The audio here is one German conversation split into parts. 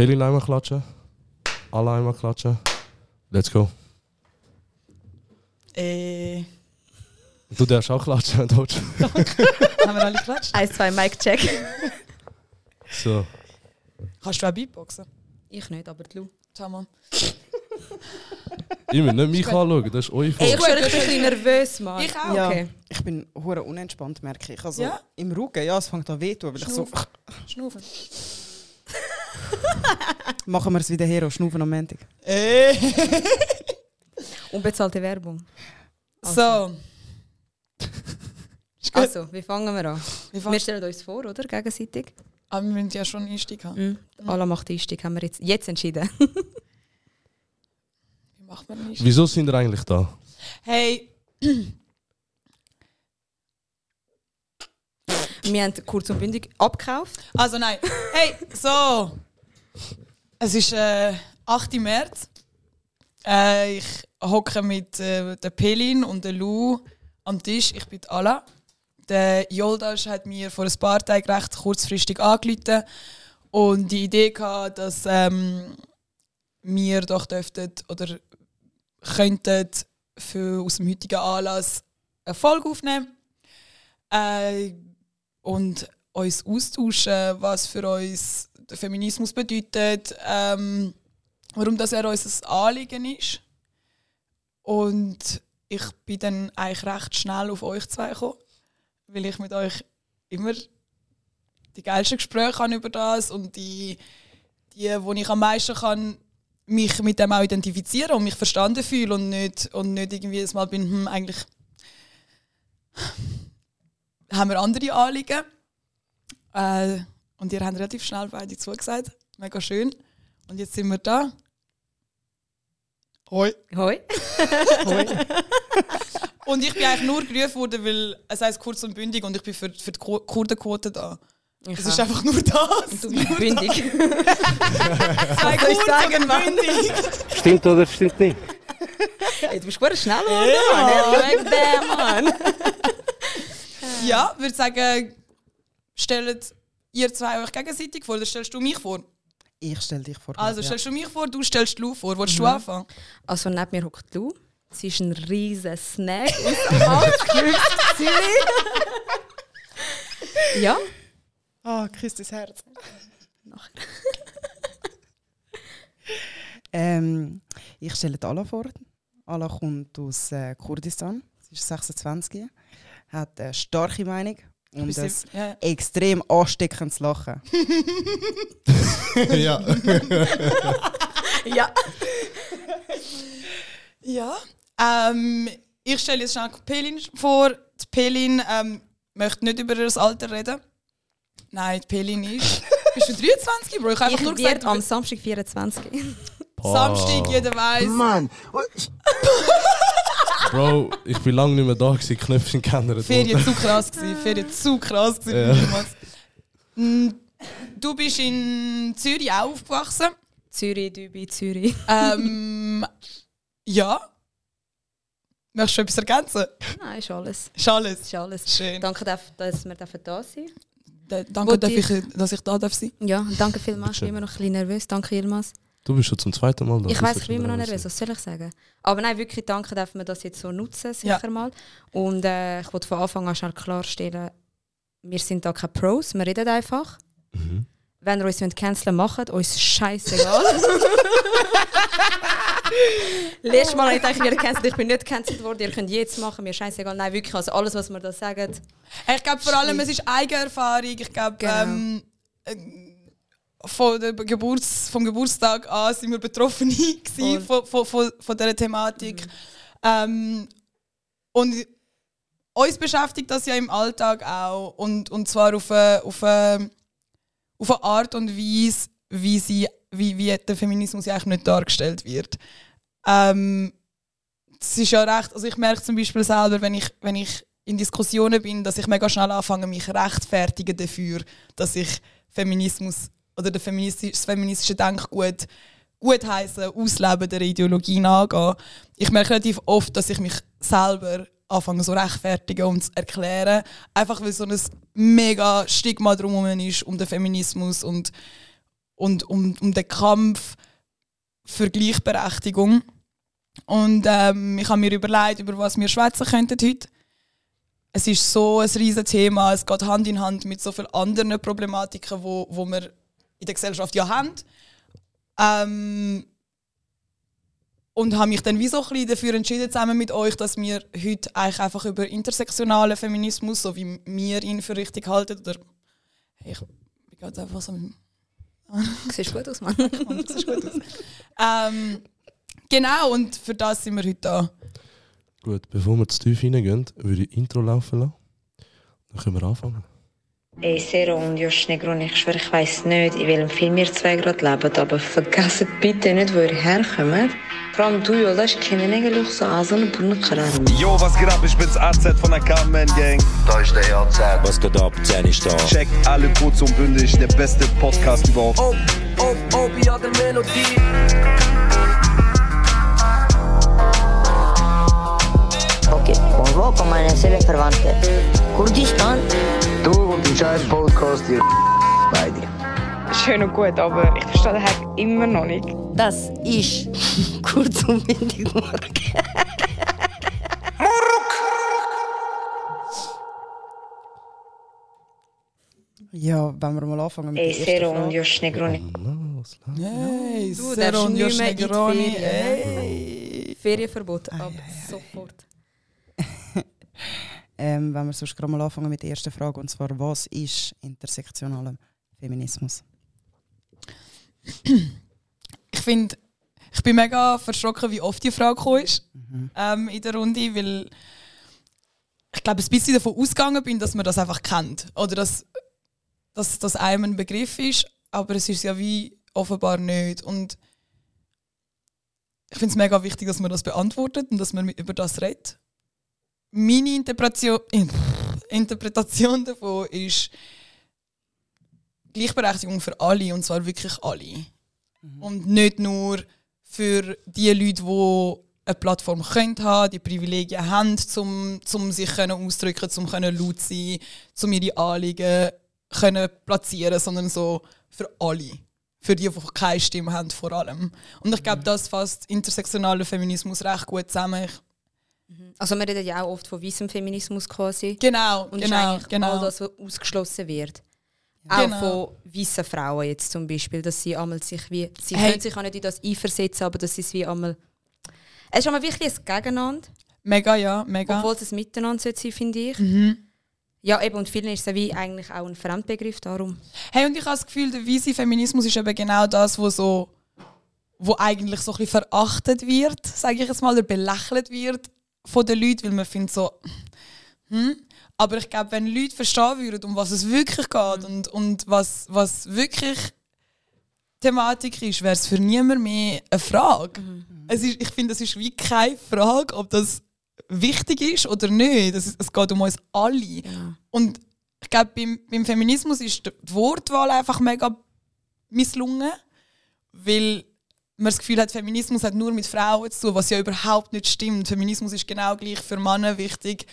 Pelin einmal klatschen. Alle einmal klatschen. Let's go. Äh, Du darfst auch klatschen, willst. haben wir alle geklatscht? Eins, zwei, Mic-Check. So. Kannst du auch Beatboxen? Ich nicht, aber du. Schau mal. Ihr müsst nicht mich anschauen, das ist euer Ey, Fall. ich schwöre, ich bin ein bisschen nervös, Mann. Ich auch. Ja, Okay. ich bin hure unentspannt, merke ich. Also Ja? im Rücken, ja, es fängt an weh zu weil ich so, Schnaufen. machen wir es wieder her, schnaufen am Montag. Äh. Unbezahlte Werbung. So. Ist gut. Also, wie fangen wir an? Fang- Wir stellen uns vor, oder? Gegenseitig. Aber wir müssen ja schon einen Einstieg haben. Mhm. Alla macht Einstieg, haben wir jetzt, jetzt entschieden. Wie macht man einen Einstieg? Wieso sind ihr eigentlich da? Hey, wir haben kurz und bündig abgekauft. also nein. Hey, so. Es ist äh, 8. März. Äh, ich hocke mit äh, der Pelin und der Lou am Tisch. Ich bin Alla. Der Joldasch hat mir vor ein paar Tagen recht kurzfristig angerufen und die Idee gehabt, dass ähm, wir doch dürften oder könnten für, aus dem heutigen Anlass eine Folge aufnehmen äh, und uns austauschen, was für uns Feminismus bedeutet, ähm, warum das er uns ein Anliegen ist. Und ich bin dann eigentlich recht schnell auf euch zwei gekommen, weil ich mit euch immer die geilsten Gespräche habe über das und die, die wo ich am meisten kann mich mit dem auch identifizieren und mich verstanden fühle und nicht, und nicht irgendwie jedes Mal bin, hm, eigentlich haben wir andere Anliegen. Äh, und ihr habt relativ schnell beide zugesagt. Mega schön. Und jetzt sind wir da. Hoi. Hoi. Und ich bin eigentlich nur gerufen worden, weil es heißt kurz und bündig und ich bin für, für die Ku- Kurdenquote da. Es ist einfach nur das. Du bist bündig. Zwei soll ich kurz sagen, und Mann? bündig. Stimmt oder stimmt nicht? Ey, du bist gut schnell geworden, Mann. Weg der, Mann. Ja, ich würde sagen, stellt ihr zwei euch gegenseitig vor, oder stellst du mich vor? Ich stelle dich vor. Also ja. stellst du mich vor, du stellst Lou vor. Wolltest du anfangen? Also neben mir hockt Lou. Sie ist ein riesen Snack aus 80 Zürich. ja, Ah, küsst das Herz. Nachher. ähm, ich stelle Ala vor. Ala kommt aus äh, Kurdistan. Sie ist 26, hat eine starke Meinung und ein ja. extrem ansteckendes Lachen. ja. ja. Ja. Ähm, ich stelle jetzt schnell Pelin vor. Die Pelin ähm, möchte nicht über das Alter reden. Nein, die Pelin ist. Bist du 23, Bro? Ich habe Ich einfach nur werde gesagt, am Samstag 24. Samstag, jeder weiß. Mann, Bro, ich bin lange nicht mehr da, gewesen, Knöpfe sind geändert Ferien zu krass gewesen. Ferien zu krass gewesen. Ja. Mm, Du bist in Zürich auch aufgewachsen. Zürich, Dübi, Zürich. Ähm, ja. Möchtest du etwas ergänzen? Nein, ist alles. Ist alles. Ist alles. Schön. Danke, darf- dass wir da sein Da- Danke, darf ich, dass ich da darf sein Ja, und danke vielmals. Ich bin immer noch ein bisschen nervös. Danke vielmals. Du bist schon zum zweiten Mal da. Ich weiß, ich bin immer noch schon nervös. Was soll ich sagen? Aber nein, wirklich danke, dürfen wir das jetzt so nutzen, sicher Ja. mal. Und äh, ich wollte von Anfang an schnell klarstellen, wir sind da keine Pros, wir reden einfach. Mhm. Wenn ihr uns canceln wollt, macht uns scheißegal. Letztes Mal habe ich gedacht, cancelled. Ich bin nicht cancelled worden. Ihr könnt jetzt machen, mir scheißegal. Nein, wirklich. Also alles, was wir da sagen. Ich glaube vor allem, es ist Eigenerfahrung. Ich glaube, Genau. ähm, äh, von der Geburts-, vom Geburtstag an sind wir Betroffene von, von, von, von dieser Thematik. Ähm, und uns beschäftigt das ja im Alltag auch. Und, und zwar auf eine, auf, eine, auf eine Art und Weise, wie, sie, wie, wie der Feminismus ja eigentlich nicht dargestellt wird. Ähm, es ist ja recht, also ich merke zum Beispiel selber, wenn ich, wenn ich in Diskussionen bin, dass ich mega schnell anfange, mich rechtfertigen dafür, dass ich Feminismus oder der feministisch, das feministische Denkgut gut heißen, ausleben der Ideologie nachgehen. Ich merke relativ oft, dass ich mich selber anfange so rechtfertigen und zu erklären, einfach weil so ein mega Stigma drumherum ist um den Feminismus und und um, um den Kampf für Gleichberechtigung. Und ähm, ich habe mir überlegt, über was wir schwätzen könnten heute. Es ist so ein riesiges Thema, es geht Hand in Hand mit so vielen anderen Problematiken, wo, wo wir in der Gesellschaft ja haben. Ähm, und habe mich dann wie so ein bisschen dafür entschieden, zusammen mit euch, dass wir heute eigentlich einfach über intersektionalen Feminismus, so wie wir ihn für richtig halten, oder hey, ich bin gerade einfach so Siehst gut aus, Mann. ist gut aus. ähm, genau, und für das sind wir heute da. Gut, bevor wir zu tief reingehen, würde ich Intro laufen lassen. Dann können wir anfangen. Ey, Sero und Josh Negron, ich schwöre, ich weiss nicht, in welchem Film ihr zwei gerade lebt, aber vergesst bitte nicht, wo ihr herkommt. Vor allem du, Jolas, kennen eigentlich so Asien und Brunnen Yo, was geht ab? Ich bin's AZ von der Carmen Gang. Da ist der AZ. Was geht ab? Zen ist da. Checkt alle kurz und bündig, der beste Podcast überhaupt. Ob, ob, ob, ja, der Melodie. Okay, convoco meine Seelenverwandte. Kurdistan, Du und dein scheiß Podcast, ihr beide. Schön und gut, aber ich verstehe den Hack immer noch nicht. das ist kurz und bündig morgen. Ja, wenn wir mal anfangen mit Ey, der Sero und. Josh Negron. Na, was läuft? Hey, Du Sero und nicht Josh Negroni. Ferien. Hey. Ferienverbot, ab sofort. Ähm, wenn wir sonst gerade mal anfangen mit der ersten Frage, und zwar, was ist intersektionaler Feminismus? Ich finde, ich bin mega verschrocken, wie oft die Frage gekommen ist ähm, in der Runde, weil ich glaube, ein bisschen davon ausgegangen bin, dass man das einfach kennt. Oder dass, dass das einem ein Begriff ist, aber es ist ja wie offenbar nicht. Und ich finde es mega wichtig, dass man das beantwortet und dass man über das redet. Meine Interpretation, Interpretation davon ist Gleichberechtigung für alle und zwar wirklich alle. Und nicht nur für die Leute, die eine Plattform können haben, die Privilegien haben, um, um sich können ausdrücken, um können laut sein, um ihre Anliegen können platzieren, sondern so für alle. Für die, die keine Stimme haben, vor allem. Und ich glaube, das fasst intersektionalen Feminismus recht gut zusammen. Ich, Also wir reden ja auch oft von weißem Feminismus quasi. genau, Und genau, ist genau. all das, was ausgeschlossen wird. Auch Genau. von weißen Frauen jetzt zum Beispiel, dass sie einmal sich wie, sie Hey. können sich auch nicht in das einversetzen, aber dass sie es wie einmal... Es ist einmal wirklich ein Gegeneinander, Mega, ja, mega. obwohl es ein Miteinander sollte sein, finde ich. Mhm. Ja, eben, und vielen ist es wie eigentlich auch ein Fremdbegriff darum. Hey, und ich habe das Gefühl, der weiße Feminismus ist eben genau das, wo so wo eigentlich so ein bisschen verachtet wird, sage ich jetzt mal, oder belächelt wird von den Leuten, weil man findet so, hm? Aber ich glaube, wenn Leute verstehen würden, um was es wirklich geht und, und was, was wirklich Thematik ist, wäre es für niemand mehr eine Frage. Es ist, ich finde, es ist wie keine Frage, ob das wichtig ist oder nicht. Es, es geht um uns alle. Und ich glaube, beim, beim Feminismus ist die Wortwahl einfach mega misslungen, weil man das Gefühl hat, Feminismus hat nur mit Frauen zu tun, was ja überhaupt nicht stimmt. Feminismus ist genau gleich für Männer wichtig,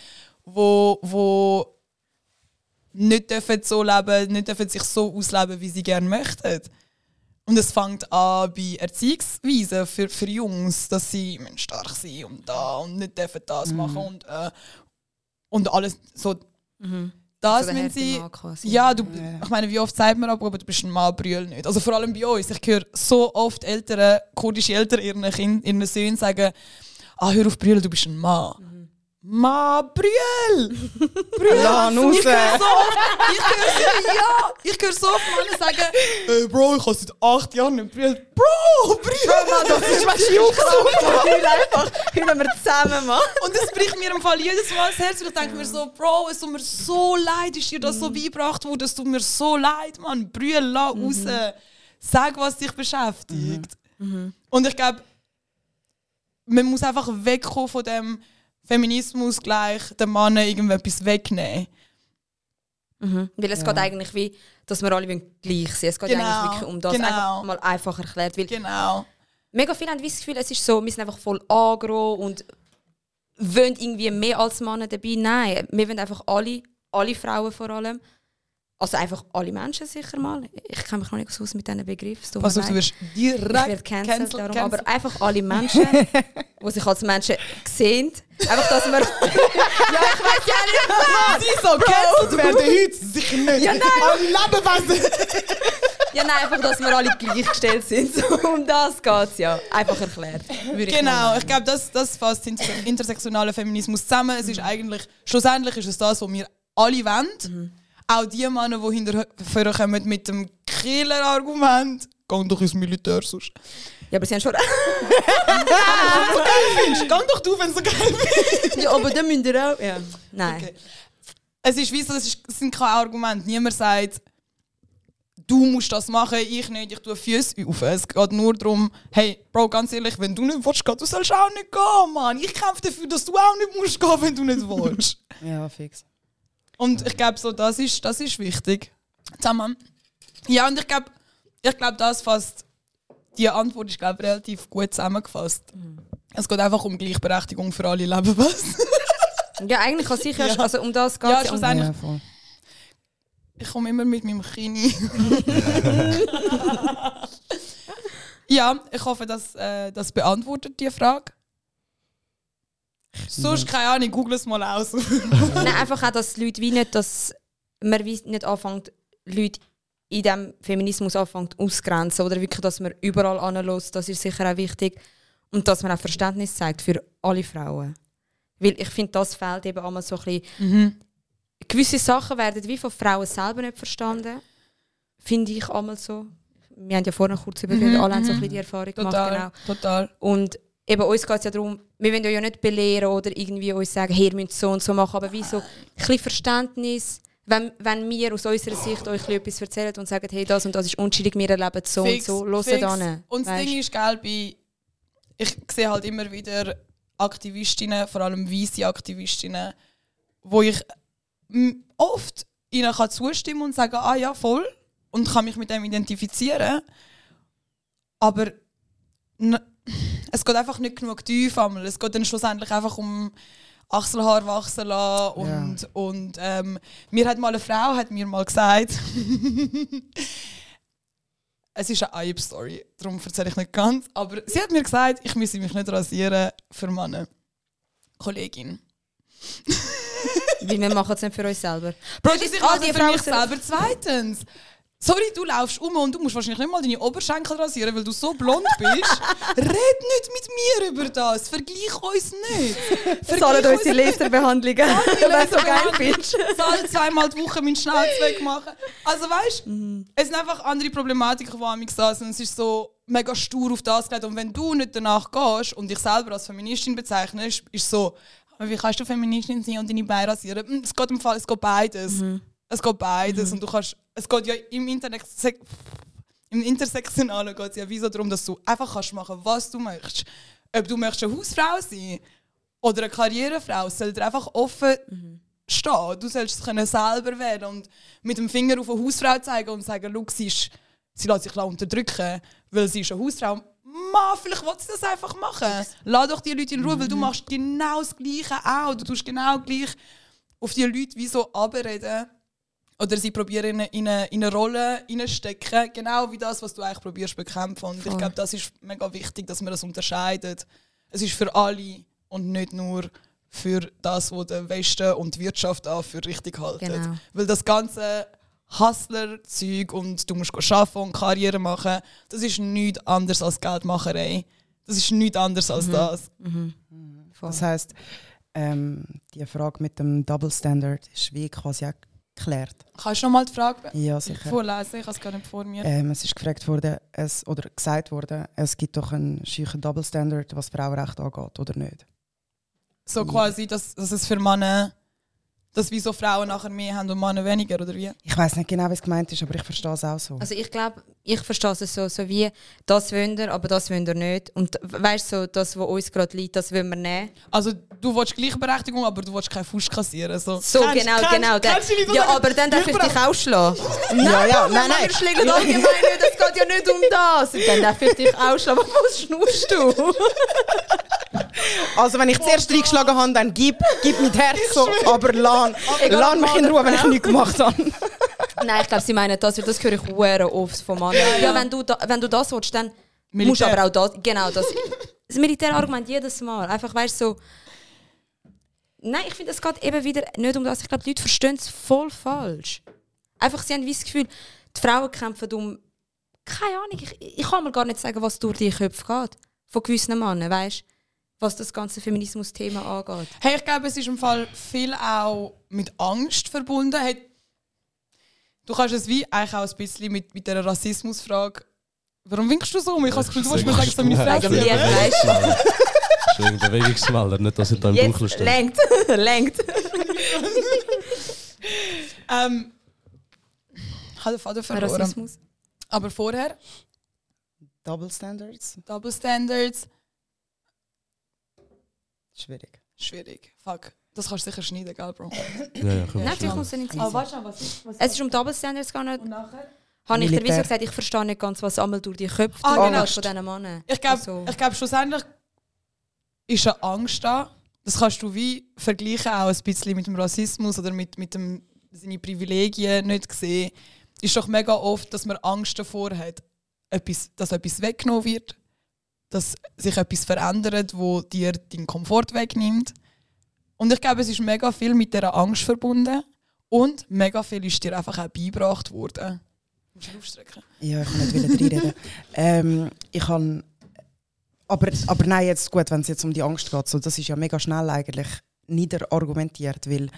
wo, wo nicht dürfen so leben, nicht dürfen sich so ausleben, wie sie gerne möchten. Und es fängt an bei Erziehungsweisen für, für Jungs, dass sie stark sein und da und nicht dürfen das machen und, äh, und alles so. Das So der müssen sie. Ja, du, ich meine, wie oft sagt man aber, aber du bist ein Mann, brüll nicht. Also vor allem bei uns. Ich höre so oft Eltern, kurdische Eltern ihren, kind, ihren Söhnen sagen, ah, hör auf brüllen, du bist ein Mann. Mann, brüll! Brüll! Lass ihn ich höre so oft, ich höre so, ja, ich höre so oft Männer sagen, hey, Bro, ich habe seit acht Jahren nicht brüllt. Bro, brüll! Das ist was Heul einfach, heulen wir zusammen, Mann. Und das bricht mir im Fall jedes Mal das Herz. Und ich denke mir so, Bro, es tut mir so leid, ist dir das so beigebracht worden, es tut mir so leid, Mann. Brühl, lass raus. Sag, was dich beschäftigt. Und ich glaube, man muss einfach wegkommen von dem Feminismus gleich den Mann irgendetwas wegnehmen. Weil es geht eigentlich wie, dass wir alle gleich sind. Es geht Genau, eigentlich wirklich um das. genau. Einfach mal einfach erklärt. Weil Genau. mega viele haben das Gefühl, es ist so, wir sind einfach voll agro und wollen irgendwie mehr als Männer dabei. Nein, wir wollen einfach alle, alle Frauen vor allem, Also einfach alle Menschen sicher mal. Ich kenne mich noch nicht so aus mit diesen Begriffen. Pass auf, du wirst ich werde direkt cancelled, cancel, darum. cancel. Aber einfach alle Menschen, die sich als Menschen sehen. Einfach, dass wir... ja, ich weiß ja nicht. Sie so cancelled werden heute sicher nicht. Ja, nein. Am Lebewesen. Ja, nein, einfach, dass wir alle gleichgestellt sind. Um das geht es ja. Einfach erklärt. würde ich Genau, ich glaube, das, das fasst inter intersektionalen Feminismus zusammen. Es ist eigentlich, schlussendlich ist es das, was wir alle wollen. Auch die Männer, die hinterher kommen mit dem Killer-Argument, geh doch ins Militär sonst. Ja, aber sie haben schon... Findest, geh doch du, wenn es so geil ist. ja, aber dann müsst ihr auch... Ja. Nein. Okay. Es ist wie so, es, ist, es sind keine Argumente. Niemand sagt, du musst das machen, ich nicht, ich tue Füße auf. Es geht nur darum, hey, Bro, ganz ehrlich, wenn du nicht willst gehen, du sollst auch nicht gehen, Mann. Ich kämpfe dafür, dass du auch nicht musst gehen, wenn du nicht willst. Ja, fix. Und ich glaube, so, das, ist, das ist wichtig. Zusammen. Ja, und ich glaube, ich glaub, das fasst, die Antwort ist, glaube relativ gut zusammengefasst. Es geht einfach um Gleichberechtigung für alle Lebewesen. Ja, eigentlich kann sicher... Ja. Also um das geht Ja, es ja. Ich komme immer mit meinem Kini. ja, ich hoffe, dass äh, das beantwortet die Frage. Sonst, keine Ahnung, google es mal aus. Nein, einfach auch, dass die Leute wie nicht, dass man wie nicht anfängt, Leute in diesem Feminismus anfängt auszugrenzen oder wirklich, dass man überall anlässt, das ist sicher auch wichtig. Und dass man auch Verständnis zeigt für alle Frauen. Weil ich finde, das fehlt eben einmal so ein bisschen. Gewisse Sachen werden wie von Frauen selber nicht verstanden. Finde ich einmal so. Wir haben ja vorhin kurz über Mhm, alle haben so ein mhm. bisschen die Erfahrung gemacht. total, Genau. total. Und eben uns geht es ja darum, wir wollen ja nicht belehren oder irgendwie uns sagen, hey, ihr müsst so und so machen, aber wie so ein bisschen Verständnis, wenn, wenn wir aus unserer Sicht euch etwas erzählen und sagen, hey, das und das ist unschuldig, wir erleben so Fix, und so, hört fix. an. Und das Ding ist, gell, bei, ich sehe halt immer wieder Aktivistinnen, vor allem weiße Aktivistinnen, wo ich oft ihnen kann zustimmen und sagen, ah ja, voll, und kann mich mit dem identifizieren. Aber es geht einfach nicht genug tief. einmal. Es geht dann schlussendlich einfach um Achselhaar wachsen lassen. Und, und ähm, mir hat mal eine Frau hat mir mal gesagt, es ist eine Eib-Story, darum erzähle ich nicht ganz. Aber sie hat mir gesagt, ich müsse mich nicht rasieren für Männer. Kollegin. Wie wir machen es nicht für uns selber. Bro, das ist also die für mich selber. Zweitens, sorry, du laufst um und du musst wahrscheinlich nicht mal deine Oberschenkel rasieren, weil du so blond bist. Red nicht mit mir über das. Vergleich uns nicht. Zahlen Vergleich unsere Laserbehandlungen, wenn du so geil findest. Zahl zweimal die Woche meinen Schnauz wegmachen. Also weißt du, es sind einfach andere Problematiken, die an mich sind. Es ist so mega stur auf das gelegt. Und wenn du nicht danach gehst und dich selber als Feministin bezeichnest, ist es so, wie kannst du Feministin sein und deine Beine rasieren? Hm, Es geht im Fall, es geht beides. Es geht beides. Und du kannst, es geht ja im Internet, im Intersektionalen geht es ja wie so darum, dass du einfach kannst machen, was du möchtest. Ob du möchtest eine Hausfrau sein oder eine Karrierefrau, es soll dir einfach offen stehen. Du sollst es können selber werden und mit dem Finger auf eine Hausfrau zeigen und sagen, schau, sie, ist, sie lässt sich unterdrücken, weil sie ist eine Hausfrau. Ma, vielleicht will sie das einfach machen. Lass doch die Leute in Ruhe, weil du machst genau das Gleiche auch. Du tust genau gleich auf die Leute wie so abreden. Oder sie probieren in eine, in eine Rolle reinstecken, genau wie das, was du eigentlich probierst bekämpfen. Und ich Voll. glaube, das ist mega wichtig, dass man das unterscheidet. Es ist für alle und nicht nur für das, was der Westen und die Wirtschaft auch für richtig halten. Genau. Weil das ganze Hustler-Zeug und du musst arbeiten und Karriere machen, das ist nichts anderes als Geldmacherei. Das ist nichts anderes als das. Voll. Das heisst, ähm, die Frage mit dem Double Standard ist wie quasi auch geklärt. Kannst du noch mal die Frage Ja, sicher. vorlesen? Ich habe es gar nicht vor mir. Ähm, es ist gefragt worden, es, oder gesagt worden, es gibt doch einen scheuchen Double Standard, was Frauenrecht angeht, oder nicht? So quasi, dass, dass es für Männer, dass wieso Frauen nachher mehr haben und Männer weniger, oder wie? Ich weiß nicht genau, wie es gemeint ist, aber ich verstehe es auch so. Also ich glaube, ich verstehe es so, so wie, das wollen wir, aber das wollen wir nicht. Und weißt du, so, das, was uns gerade liegt, das wollen wir nehmen. Also du willst Gleichberechtigung, aber du willst keinen Fuß kassieren. So, So, Kennst- genau, kennst- genau. Die ja, sagen, aber dann darf ich dich ausschlagen. ja, ja, nein, Wir nein. schlägen allgemein nicht, es geht ja nicht um das. Und dann darf ich dich ausschlagen. Was schnurst du? Also wenn ich zuerst reingeschlagen habe, dann gib, gib mein Herz so, aber lass, lass mich in Ruhe, wenn ich nichts gemacht habe. Nein, ich glaube, sie meinen das, weil das höre ich sehr oft von Männern. Ja, wenn, du da, wenn du das willst, dann musst du Militär. aber auch das. Genau, das. Das Militärargument jedes Mal. Einfach, weißt du, so. Nein, ich finde, es geht eben wieder nicht um das. Ich glaube, die Leute verstehen es voll falsch. Einfach, sie haben wie das Gefühl, die Frauen kämpfen um. Keine Ahnung, ich, ich kann mir gar nicht sagen, was durch die Köpfe geht. Von gewissen Männern, weißt du? Was das ganze Feminismus-Thema angeht. Hey, ich glaube, es ist im Fall viel auch mit Angst verbunden. Hey, du kannst es wie eigentlich auch ein bisschen mit, mit dieser Rassismusfrage. Warum winkst du so um? Ich habe das Gefühl, du willst mir sagen, so meine Fresse. Mir, weißt du? Wegen Bewegungsmelder, nicht, dass er da im Dunkeln Jetzt steht. lenkt. lenkt. Ähm, ich habe den Faden verloren. Rassismus. Aber vorher, Double Standards? Double Standards, Schwierig. schwierig. Fuck. Das kannst du sicher schneiden, gell, Bro? Ja, ja, komm. Natürlich muss er nicht sein. Aber warte schon, was ist, was Es ist um Double Standards gegangen. Und nachher? Habe ich dir wieso gesagt, ich verstehe nicht ganz, was einmal durch die Köpfe Ah, genau. von diesen Männern. Ich glaube, Also, ich glaub, schlussendlich ist eine Angst da. Das kannst du wie vergleichen auch ein bisschen mit dem Rassismus oder mit, mit dem seine Privilegien nicht sehen. Ist doch mega oft, dass man Angst davor hat, etwas, dass etwas weggenommen wird, dass sich etwas verändert, wo dir deinen Komfort wegnimmt. Und ich glaube, es ist mega viel mit dieser Angst verbunden und mega viel ist dir einfach auch beigebracht worden. Du musst ihn aufstrecken. Ja, ich kann nicht wieder reinreden. ähm, ich kann. Aber, aber nein, jetzt gut, wenn es jetzt um die Angst geht, so, das ist ja mega schnell eigentlich niederargumentiert, weil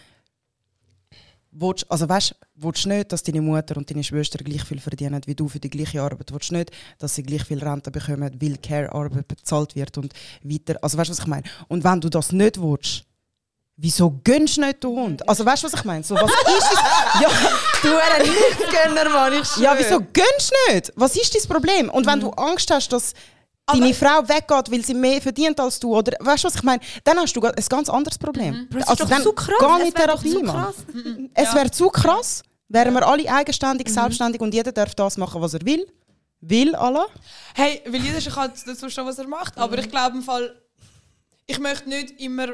willst, also weißt, willst nicht, dass deine Mutter und deine Schwester gleich viel verdienen wie du für die gleiche Arbeit? Willst nicht, dass sie gleich viel Rente bekommen, weil Care-Arbeit bezahlt wird und weiter? Also weißt du, was ich meine? Und wenn du das nicht willst, wieso gönnst du nicht den Hund? Also weißt du, was ich meine? So, was ist es? Ja, du ein Nichtsgönner, Mann, ich ja, wieso gönnst du nicht? Was ist dein Problem? Und wenn du Angst hast, dass deine Frau weggeht, weil sie mehr verdient als du, oder weißt du, was ich meine? Dann hast du ein ganz anderes Problem. Das Also ist dann doch so krass. Es wäre doch Therapie, Mann. krass. Es Ja. wäre zu krass, wären wir alle eigenständig, selbstständig und jeder darf das machen, was er will. Will, Allah. Hey, weil jeder kann dazu stehen, was er macht. Aber ich glaube im Fall, ich möchte nicht immer.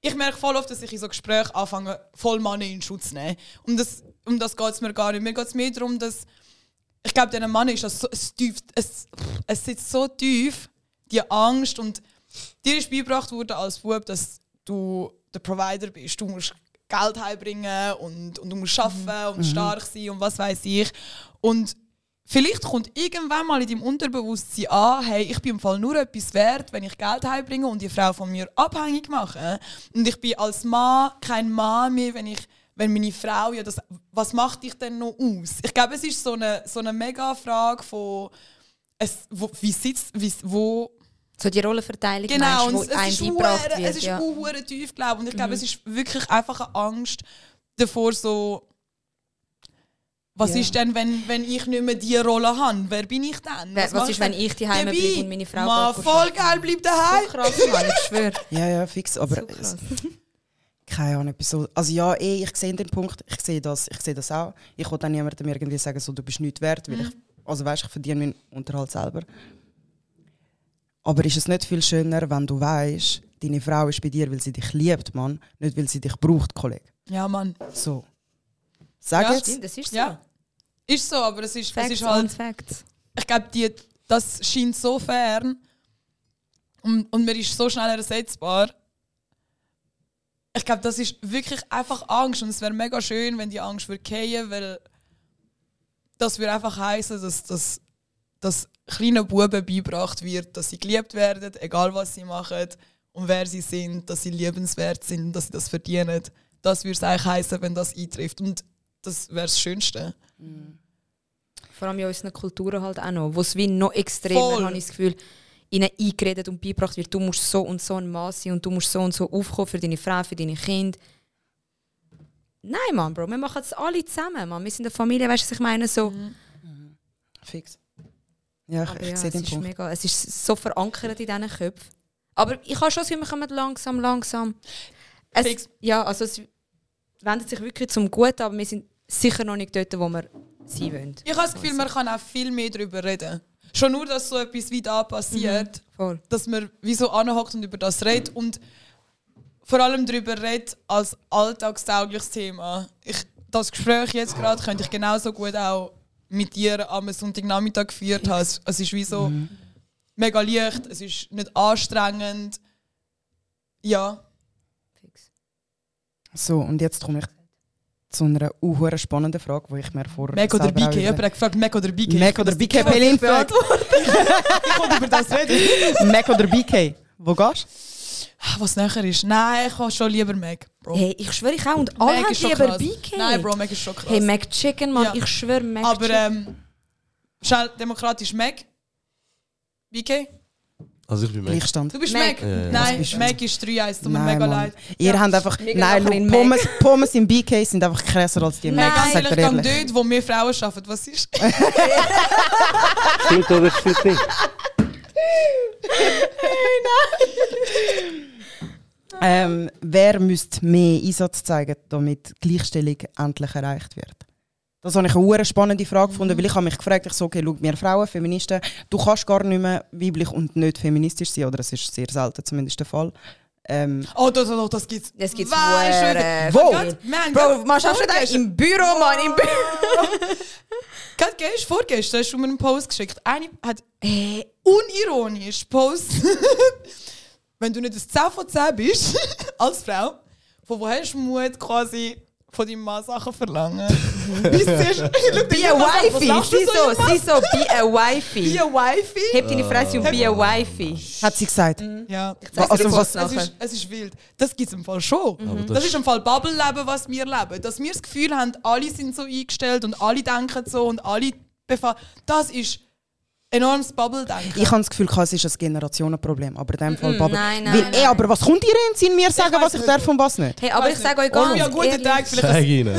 Ich merke voll oft, dass ich in so Gesprächen anfange, voll Männer in Schutz zu nehmen. Und das, um das geht es mir gar nicht. Mir geht es mehr darum, dass. Ich glaube, diesen Mann ist das so, es, tief, es, es sitzt so tief, die Angst. Und dir ist beigebracht worden als Bub, dass du der Provider bist. Du musst Geld heimbringen und, und du musst arbeiten und stark sein und was weiß ich. Und Vielleicht kommt irgendwann mal in deinem Unterbewusstsein an, hey, ich bin im Fall nur etwas wert, wenn ich Geld heimbringe und die Frau von mir abhängig mache. Und ich bin als Mann kein Mann mehr, wenn ich wenn meine Frau ja das, was macht dich denn noch aus? Ich glaube, es ist so eine, so eine mega Frage von, es, wo, wie sitzt, wie, wo, So die Rollenverteilung, genau, meinst, und die es ist beigebracht hure- wird. es ist ja. Mhm. hure tief, glaube Und ich glaube, es ist wirklich einfach eine Angst davor, so, was Ja. ist denn, wenn, wenn ich nicht mehr diese Rolle habe? Wer bin ich dann? Wer- was mache ist, wenn ich daheim Dabei, bleibe und meine Frau Mann, geht voll geil, bleib daheim. So krass, Mann, ich schwöre. Ja, ja, fix. Aber So krass. keine Ahnung, so. Also ja, eh, ich sehe den Punkt, ich sehe das, ich sehe das auch. Ich will dann niemandem irgendwie sagen, so, du bist nichts wert, weil ich, also weißt, ich verdiene meinen Unterhalt selber. Aber ist es nicht viel schöner, wenn du weißt, deine Frau ist bei dir, weil sie dich liebt, Mann, nicht weil sie dich braucht, Kollege. Ja, Mann. So. Sag Ja, jetzt. Stimmt, das ist so. Ja. Ist so, aber es ist, es Facts ist on halt, Facts. ich glaube, die- das scheint so fern und, und man ist so schnell ersetzbar. Ich glaube, das ist wirklich einfach Angst und es wäre mega schön, wenn die Angst würde fallen, weil das würde einfach heißen, dass, dass, dass kleinen Buben beigebracht wird, dass sie geliebt werden, egal was sie machen und wer sie sind, dass sie liebenswert sind, dass sie das verdienen. Das würde es eigentlich heißen, wenn das eintrifft und das wäre das Schönste. Vor allem in unseren Kulturen halt auch noch, wo es wie noch extremer, habe ich das Gefühl, ihnen eingeredet und beigebracht wird, du musst so und so ein Mann sein und du musst so und so aufkommen für deine Frau, für deine Kinder. Nein, Mann, Bro, wir machen es alle zusammen, Mann. Wir sind eine Familie, weißt du, was ich meine? So. Fix. Ja, ich, ich ja, sehe es, den ist Punkt. mega, es ist so verankert in diesen Köpfen. Aber ich habe schon das Gefühl, wir kommen langsam, langsam. Es, Fix. ja, also es wendet sich wirklich zum Guten, aber wir sind sicher noch nicht dort, wo wir sein wollen. Ich habe das Gefühl, man kann auch viel mehr darüber reden. Schon nur, dass so etwas wie da passiert, Voll. dass man wie so anhockt und über das redet und vor allem darüber redet als alltagstaugliches Thema. Ich, das Gespräch jetzt gerade könnte ich genauso gut auch mit dir am Sonntagnachmittag geführt haben. Es, es ist wie so mega leicht, es ist nicht anstrengend. Ja. So, und jetzt komme ich zu einer unhuere spannenden Frage, die ich mir vor Mac oder BK? Jemand hat gefragt, Mac oder BK? Mac oder BK? Pelin fragt. Ich wollte über das reden. Mac oder BK? Wo gehst Ah, Was näher ist? Nein, ich habe schon lieber Mac, Bro. Hey, ich schwöre ich auch. Und alle Mac haben lieber. BK. Nein, Bro, Mac ist schon krass. Hey, Mac Chicken, Mann. Ja. Ich schwöre, Mac Aber Chicken. ähm, schnell demokratisch Mac. BK? Also ich bin? Mac. Gleichstand. Du bist Mac. Mac? Ja, ja, ja. Nein. Mac ist 3-1, tut mir Nein, mega Mann. leid. Ihr habt einfach. Nein, Mac. Pommes, Pommes im BK sind einfach krasser als die Nein, Mac. ehrlich, er ich gehe dort, wo wir Frauen arbeiten. Was ist? Stimmt oder stimmt nicht? Ähm, wer müsste mehr Einsatz zeigen, damit Gleichstellung endlich erreicht wird? Das habe ich eine hure spannende Frage gefunden, weil ich habe mich gefragt, ich so, okay, schau, wir Frauen, Feministen, du kannst gar nicht mehr weiblich und nicht feministisch sein, oder es ist sehr selten zumindest der Fall. Ähm, Oh, das, das, das gibt's. Das gibt's Wo? Man, Bro, man schaffst du das im Büro, Mann, im Büro. Gerade gestern, vorgestern hast du mir einen Post geschickt. Eine hat Hey, unironisch Post. Wenn du nicht ein 10 von 10 bist, als Frau, von wo hast du Mut, quasi von deinem Mann Sachen verlangen? Bis zuerst, schau be a wifey. du Sie so, sie so, be a wifey. Be a wifey? Heb deine Fresse und be a wifey. hat sie gesagt. Ja. zeig's Also was- Es ist, es ist wild. Das gibt es im Fall schon. Aber Das ist im Fall Bubble-Leben, was wir leben. Dass wir das Gefühl haben, alle sind so eingestellt und alle denken so und alle befahren. Das ist enormes Bubble-Denken. Ich habe das Gefühl, es ist ein Generationenproblem, aber in dem Fall Bubble. nein, nein, Weil, nein. ey, aber was kommt ihr in Sinn, mir sagen, was ich nicht. darf und was nicht? Hey, aber ich sage euch ganz ja, guten ehrlich, Tag. Vielleicht Sag ihnen.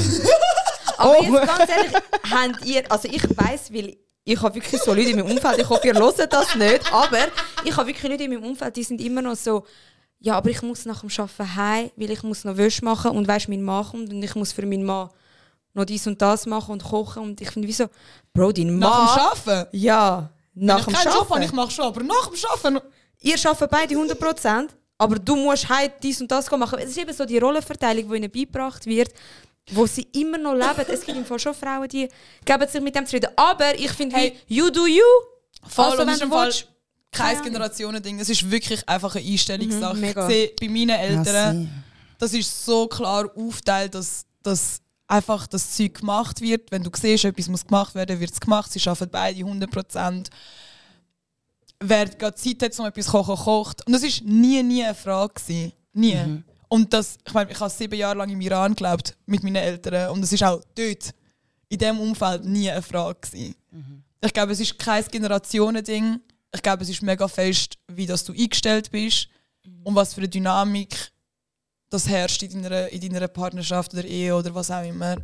aber Oh. jetzt ganz ehrlich, habt ihr, also ich weiss, weil ich habe wirklich so Leute in meinem Umfeld, ich hoffe, ihr hört das nicht, aber ich habe wirklich Leute in meinem Umfeld, die sind immer noch so, ja, aber ich muss nach dem Arbeiten heim, weil ich muss noch Wäsche machen und weißt, mein Mann kommt und ich muss für meinen Mann noch dies und das machen und kochen und ich finde wie so, Bro, dein Mann... nach dem Arbeiten. Ja, nach Wenn dem ich keinen Job ich Arbeiten. mache schon, aber nach dem Arbeiten. Ihr arbeitet beide 100%, aber du musst heim dies und das machen. Es ist eben so die Rollenverteilung, die ihnen beigebracht wird, wo sie immer noch leben. Es gibt im Fall schon Frauen, die geben sich mit dem zufrieden. Aber ich finde, Hey. wie, you do you. Voll, Also, und wenn es ist du willst, kein. Generationending. Es ist wirklich einfach eine Einstellungssache. Mhm, ich mega. sehe bei meinen Eltern, das ist so klar aufgeteilt, dass, dass einfach das Zeug gemacht wird. Wenn du siehst, etwas muss gemacht werden, wird es gemacht. Sie arbeiten beide 100%. Wer gerade Zeit hat, um etwas zu kochen, kocht. Und das war nie, nie eine Frage. Gewesen. Nie. Und das, ich meine, ich habe sieben Jahre lang im Iran gelebt mit meinen Eltern. Und es ist auch dort, in diesem Umfeld, nie eine Frage. Gewesen. Ich glaube, es ist kein Generationending. Ich glaube, es ist mega fest, wie das du eingestellt bist und was für eine Dynamik das herrscht in deiner, in deiner Partnerschaft oder Ehe oder was auch immer.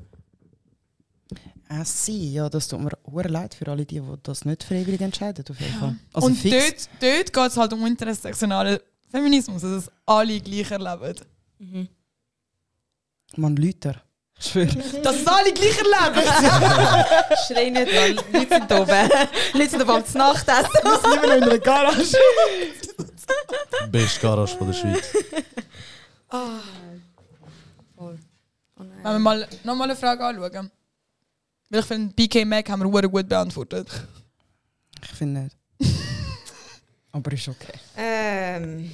Ah, sie, ja, das tut mir hure leid für alle, die, die das nicht freiwillig entscheiden. Auf jeden Fall. Also und fix. dort, dort geht es halt um intersektionalen Feminismus, also dass alle gleich erleben. Man, Lüter. Ich schwöre. Dass es alle gleich erleben! Schrei nicht, Mann. Leute sind oben. Leute sind oben zu Nacht essen. Wir sind immer noch in einer Garage. Beste Garage von der Schweiz. Wenn wir mal nochmal eine Frage anschauen. Weil ich finde, BK Mac haben wir gut beantwortet. Ich finde nicht. Aber ist okay. Ähm.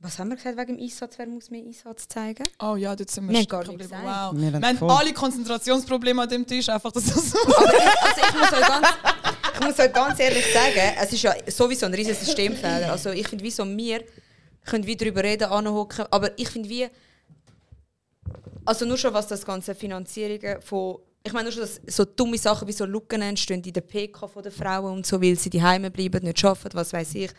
Was haben wir gesagt wegen dem Einsatz? Wer muss mehr Einsatz zeigen? Oh ja, dort sind wir Wir gar nicht geblieben. gesagt. Wow. Wir Wir haben voll- alle Konzentrationsprobleme an dem Tisch, einfach dass das so ich, also ich, muss euch ganz, ich muss euch ganz ehrlich sagen, es ist ja sowieso ein riesiger Systemfehler. Also ich finde, wie so wir können wie darüber reden, anhocken, aber ich finde wie, also nur schon was das ganze Finanzierungen von, ich meine nur schon, dass so dumme Sachen wie so Lücken entstehen in der PK von den Frauen und so, weil sie die Heime bleiben, nicht arbeiten, was weiß ich.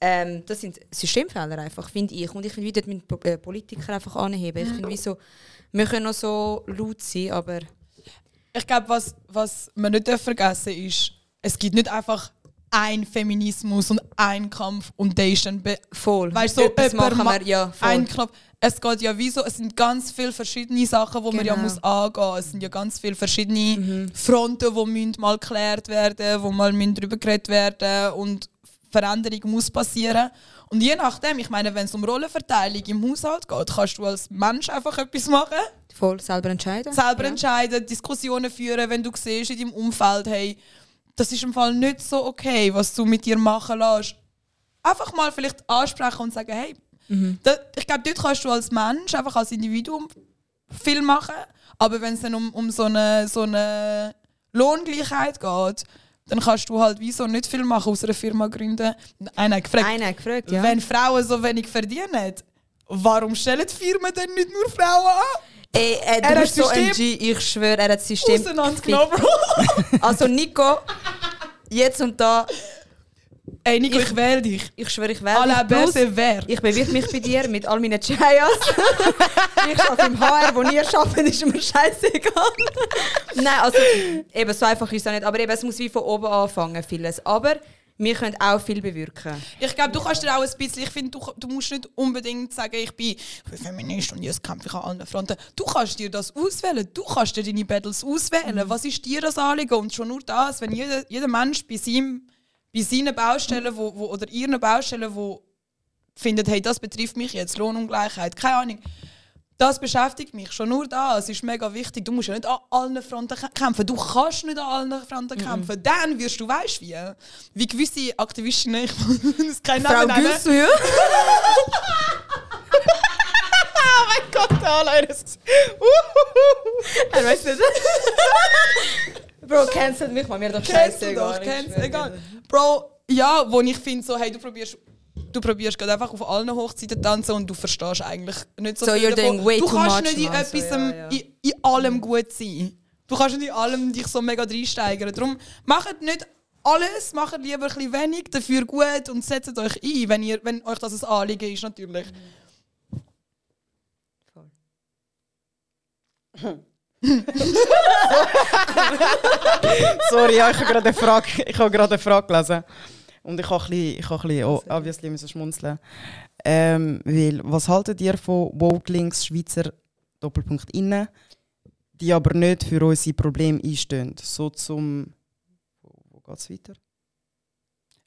Ähm, das sind Systemfehler einfach, finde ich. Und ich finde, wie dort mit äh, Politiker einfach anheben. Ich finde, wie so, wir können noch so laut sein, aber Ich glaube, was, was man nicht vergessen ist, es gibt nicht einfach ein Feminismus und ein Kampf und der ist dann voll. weißt so Etwas machen ma- wir, ja, voll. ein Knopf. Es geht ja wie so, es sind ganz viele verschiedene Sachen, die man ja Genau. muss angehen. Es sind ja ganz viele verschiedene Fronten, die müssen mal geklärt werden, wo mal müssen drüber geredet werden und Veränderung muss passieren. Und je nachdem, ich meine, wenn es um Rollenverteilung im Haushalt geht, kannst du als Mensch einfach etwas machen, Voll selber entscheiden. selber Ja. entscheiden, Diskussionen führen, wenn du siehst in deinem Umfeld, hey, das ist im Fall nicht so okay, was du mit dir machen lässt. Einfach mal vielleicht ansprechen und sagen, hey, da, ich glaube, dort kannst du als Mensch, einfach als Individuum viel machen, aber wenn es dann um, um so, eine, so eine Lohngleichheit geht, dann kannst du halt wieso nicht viel machen, aus einer Firma gründen. Einer hat gefragt, Einer hat gefragt, ja. wenn Frauen so wenig verdienen, warum stellen die Firmen dann nicht nur Frauen an? Ey, äh, Er hat so System- G, ich schwöre, er hat das System. Auseinandergenommen, Bro. Also Nico, jetzt und da, Ey, Nico, ich, wähle dich. ich schwöre, ich la dich. Plus, böse wer. Ich bewirb mich bei dir mit all meinen Chayas. ich arbeite im HR, wo ihr arbeitet, ist mir scheißegal. Nein, also eben so einfach ist es auch nicht. Aber eben, es muss wie von oben anfangen, vieles. Aber wir können auch viel bewirken. Ich glaube, du kannst dir auch ein bisschen, ich finde, du, du musst nicht unbedingt sagen, ich bin Feminist und jetzt kämpfe ich an allen Fronten. Du kannst dir das auswählen, du kannst dir deine Battles auswählen. Was ist dir das Anliegen? Und schon nur das, wenn jeder, jeder Mensch bei, seinem, bei seinen Baustellen wo, wo, oder ihren Baustellen, wo findet, hey, das betrifft mich jetzt, Lohnungleichheit, keine Ahnung. Das beschäftigt mich schon nur das, ist mega wichtig. Du musst ja nicht an allen Fronten kä- kämpfen. Du kannst nicht an allen Fronten kämpfen. Dann wirst du, weißt wie, wie gewisse Aktivistinnen, ich es keinen Namen nennen. ja? Oh mein Gott, Alter. das- Er weiß nicht. Bro, cancelt mich mal, mir doch Kennst scheiße. du doch, kennst egal. Bro, ja, wo ich finde, so, hey, du probierst, du probierst gerade einfach auf allen Hochzeiten tanzen und du verstehst eigentlich nicht so, So, viel you're davon. doing way Du too kannst much, nicht in man. So, etwas, ja, ja. In, in allem gut sein. Du kannst nicht in allem dich so mega reinsteigern. Darum macht nicht alles, macht lieber ein bisschen wenig, dafür gut und setzt euch ein, wenn, ihr, wenn euch das ein Anliegen ist, natürlich. Sorry, ja, ich habe gerade eine Frage, ich habe gerade eine Frage gelesen. Und ich habe ein bisschen, ich habe ein bisschen oh, obviously müssen schmunzeln. Ähm, weil, was haltet ihr von Woke-Links Schweizer Doppelpunkt innen, die aber nicht für unsere Probleme einstehen? So zum... Wo, wo geht es weiter?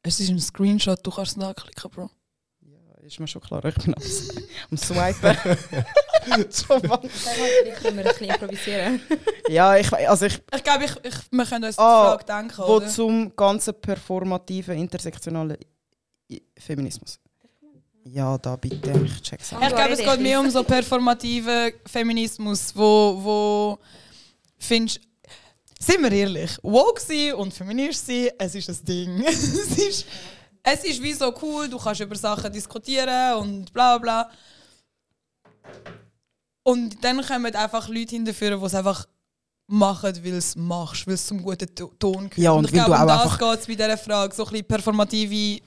Es ist ein Screenshot, du kannst es nachklicken, Bro. Ist mir schon klar, ich bin am, am Swipen. Zum Wand. Vielleicht können wir ein bisschen improvisieren. ja, ich, also ich, Ich glaube, ich, ich, wir können uns die Ah, Frage denken, wo oder? zum ganzen performativen, intersektionalen Feminismus. Ja, da bitte, ich check's Ich glaube, es geht mehr um so performativen Feminismus, wo, wo findest sind wir ehrlich, woke sein und feminist sein, es ist ein Ding. es, ist, es ist wie so cool, du kannst über Sachen diskutieren und bla bla. Und dann kommen einfach Leute hinterführen, die es einfach machen, weil es machst, weil es zum guten To- Ton gehört. Ja, und ich weil glaube, um das geht es bei dieser Frage. So ein bisschen performative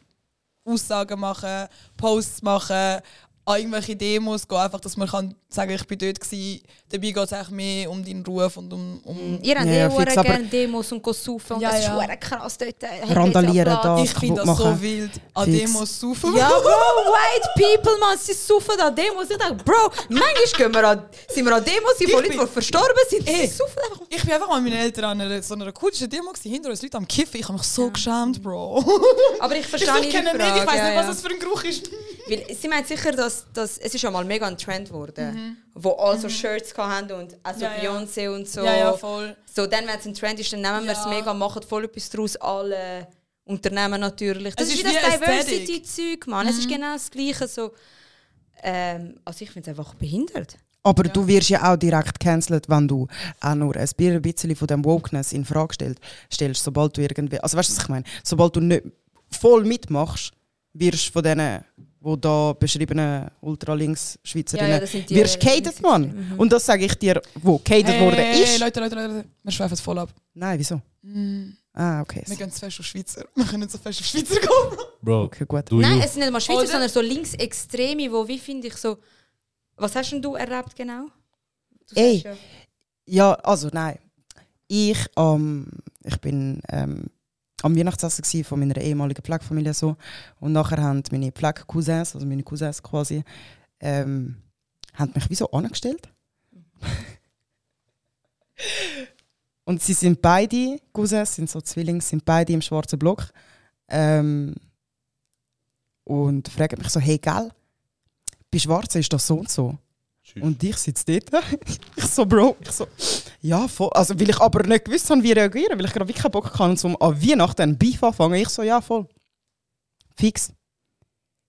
Aussagen machen, Posts machen, an irgendwelche Demos gehen, einfach, dass man kann sagen, ich bin dort gewesen. Dabei geht es eigentlich mehr um deinen Ruf und um... um Ihr habt Ja, ja, fix, eh aber- gerne Demos und go saufen und Ja, das ist ja. ja. krass dort. Hat Randalieren ja da. ich finde das so wild. An Fix. Demos saufen. Ja, Bro, white people, man, sie saufen an Demos. Ich denke, Bro, manchmal gehen wir an, sind wir an Demos, sind bin- die verstorben sind. Ey. Sie saufen einfach. Ich bin einfach mal mit meinen Eltern an einer, so einer kurdischen Demo gewesen, hinter uns Leute am Kiffen. Ich habe mich so geschämt, Bro. Aber ich verstehe ich Frage. nicht, ich weiß ja, nicht, ja. was das für ein Geruch ist. Weil sie meint sicher, dass, dass es ist ja mal mega ein Trend geworden, Mhm. wo alle so Shirts hatten und also Ja, ja. Beyoncé und so. Ja, ja, voll. So, dann, wenn es ein Trend ist, dann nehmen wir es Ja. mega, machen voll etwas daraus, alle Unternehmen natürlich. Das Es ist, ist wie das. Diversity-Zeug, Mann. Es ist genau das Gleiche. So. Ähm, also ich finde es einfach behindert. Aber du wirst ja auch direkt cancelled, wenn du auch nur ein bi- ein bisschen von dem Wokeness in Frage stellst, stellst, sobald du irgendwie, also weißt du, was ich meine? Sobald du nicht voll mitmachst, wirst du von denen, wo da beschriebenen Ultralinks-Schweizerinnen, Ja, ja, das sind die wirst gehatet, Mann. Und das sage ich dir, wo gehatet worden ist. Leute, Leute, Leute, wir schweifen es voll ab. Nein, wieso? Ah, okay. Wir gehen zu fest auf Schweizer. Wir können zu fest auf Schweizer gehen. Bro, Okay, gut. Nein, you. es sind nicht mal Schweizer, Oder? sondern so Linksextreme, wo, wie finde ich so... Was hast denn du erlebt genau? Du Ey. sagst Ja, also nein. Ich, ähm, ich bin ähm, am Weihnachtsessen von meiner ehemaligen Pflegefamilie so und nachher haben meine Pflegecousins, also meine Cousins quasi, ähm, haben mich wie so angestellt. und sie sind beide Cousins, sind so Zwillinge, sind beide im schwarzen Block. Ähm, und fragen mich so, hey, gell, bei Schwarzen ist das so und so. Und ich sitze dort. ich so, Bro, ich so, ja, voll. Also, weil ich aber nicht gewusst habe, wie reagieren, weil ich gerade wirklich keinen Bock hatte, um an Weihnachten einen Beef anfangen. Ich so, ja, voll. Fix.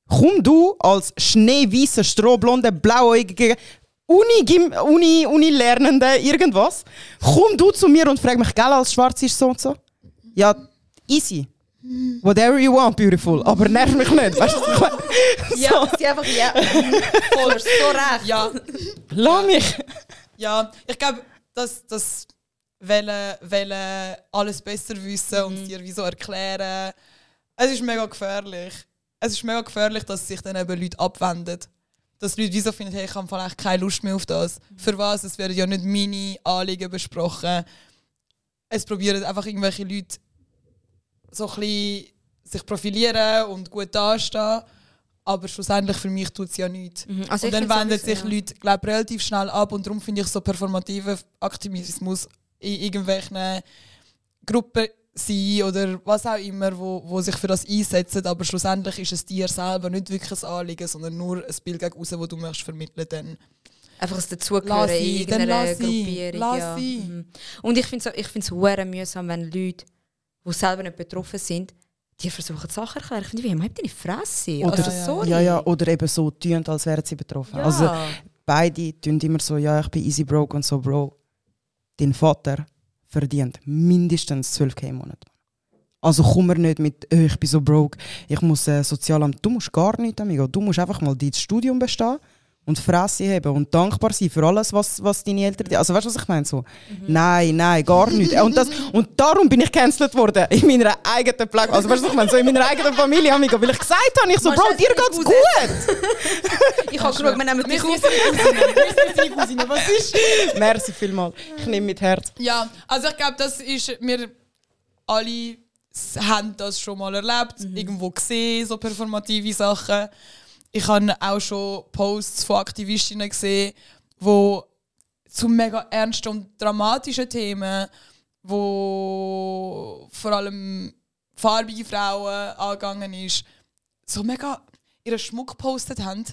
Komm du als schneeweißer, strohblonder, blauäugiger Uni, Gym- Uni, Uni irgendwas. Komm du zu mir und frag mich, gell, als schwarz ist so und so? Ja, easy. Whatever you want, beautiful. Aber nerv mich nicht. Weißt du, meine? Ja, sie einfach, ja. Voll, so recht. Ja, Lass mich. ja. Ich glaube, dass das wollen, wollen alles besser wissen und es dir wie so erklären. Es ist mega gefährlich. Es ist mega gefährlich, dass sich dann eben Leute abwenden. Dass Leute wie so finden, hey, ich habe vielleicht keine Lust mehr auf das. Für was? Es werden ja nicht meine Anliegen besprochen. Es probieren einfach irgendwelche Leute so ein bisschen sich profilieren und gut dastehen. Aber schlussendlich für mich tut es ja nichts. Mhm. Also und dann wenden sowieso, sich ja. Leute glaub, relativ schnell ab und darum finde ich so performativen Aktivismus in irgendwelchen Gruppen sein oder was auch immer, wo, wo sich für das einsetzen, aber schlussendlich ist es dir selber nicht wirklich ein Anliegen, sondern nur ein Bild gegen außen, das du möchtest vermitteln dann. Einfach das Dazugehören Lass in irgendeiner Gruppierung. ja. Mhm. Und ich finde es ich find's mühsam, wenn Leute, die selber nicht betroffen sind, die versuchen Sachen zu erklären. Ich finde, wie, habt deine Fresse? Oder, also, sorry. ja, ja, oder eben so tun, als wären sie betroffen. Ja. Also beide tun immer so, ja, ich bin easy broke und so, Bro. Dein Vater verdient mindestens 12k im Monat. Also komm mir nicht mit, «Äh, ich bin so broke, ich muss äh, Sozialamt. Du musst gar nichts, amigo. Du musst einfach mal dein Studium bestehen und Fresse haben und dankbar sein für alles, was, was deine Eltern dir. Also weißt du, was ich meine? So, Nein, nein, gar nicht. Und, das, und darum bin ich gecancelt worden in meiner eigenen Plage. Also weißt du, was ich meine? So in meiner eigenen Familie, amigo. Weil ich gesagt habe, ich so, Bro, dir geht's mit gut. Ich habe geschaut, wir nehmen dich Cousine, was ist? Merci vielmals. Ich nehme mit Herz. Ja, also ich glaube, das ist, wir alle haben das schon mal erlebt, irgendwo gesehen, so performative Sachen. Ich habe auch schon Posts von Aktivistinnen gesehen, wo zu mega ernsten und dramatischen Themen, wo vor allem farbige Frauen angegangen ist, so mega ihren Schmuck gepostet haben.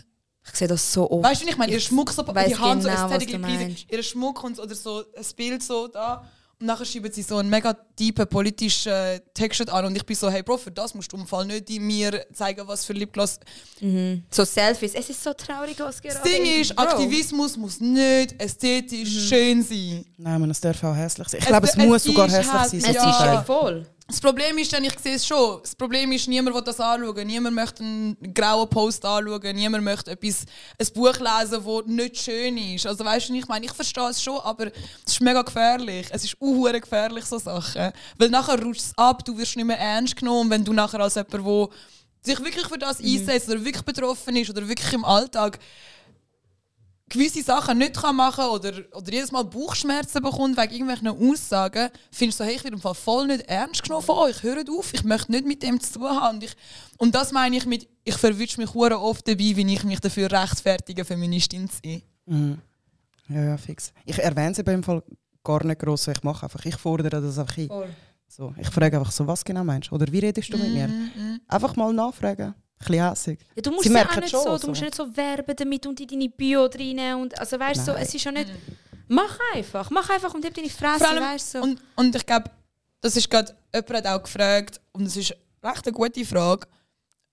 Ich sehe das so oft. Weißt du, wie ich meine, ihr Schmuck so, die Hand genau, so ihr Schmuck und, oder so ein Bild so da. Und nachher schreiben sie so einen mega tiefen politischen Text an und ich bin so, hey Bro, für das musst du im Fall nicht in mir zeigen, was für Lipgloss. So Selfies. Es ist so traurig, was gerade Das Ding ist, Bro. Aktivismus muss nicht ästhetisch schön sein. Nein, man, es darf auch hässlich sein. Ich glaube, es, es muss sogar hässlich sein. hässlich. Es ist ja voll. Das Problem ist dann, ich sehe es schon, das Problem ist, niemand will das anschauen. Niemand möchte einen grauen Post anschauen. Niemand möchte etwas, ein Buch lesen, das nicht schön ist. Also weißt du, ich meine, ich verstehe es schon, aber es ist mega gefährlich. Es ist unhure gefährlich, so Sachen. Weil nachher rutscht es ab, du wirst nicht mehr ernst genommen, wenn du nachher als jemand, der sich wirklich für das einsetzt oder wirklich betroffen ist oder wirklich im Alltag gewisse Sachen nicht kann machen oder, oder jedes Mal Bauchschmerzen bekommt wegen irgendwelchen Aussagen, findest du hey, ich werde im Fall voll nicht ernst genommen von euch, hört auf, ich möchte nicht mit dem zu tun haben. Und, ich, und das meine ich mit, ich verwünsche mich oft dabei, wie ich mich dafür rechtfertige, Feministin zu sein. Mhm. Ja, ja, fix. Ich erwähne es eben im Fall gar nicht gross. Ich mache einfach, ich fordere das einfach ein. So, ich frage einfach so, was genau meinst du? Oder wie redest du mit mir? Einfach mal nachfragen. Bisschen hässig. Ja, du musst Sie ja auch nicht schon, so, du so. musst nicht so werben damit und in deine Bio reinnehmen und also weißt du, so, es ist ja nicht. Mach einfach, mach einfach und hab deine Fresse, allem, weißt du. So. und, und ich glaube, das ist gerade, jemand hat auch gefragt, und das ist recht eine gute Frage,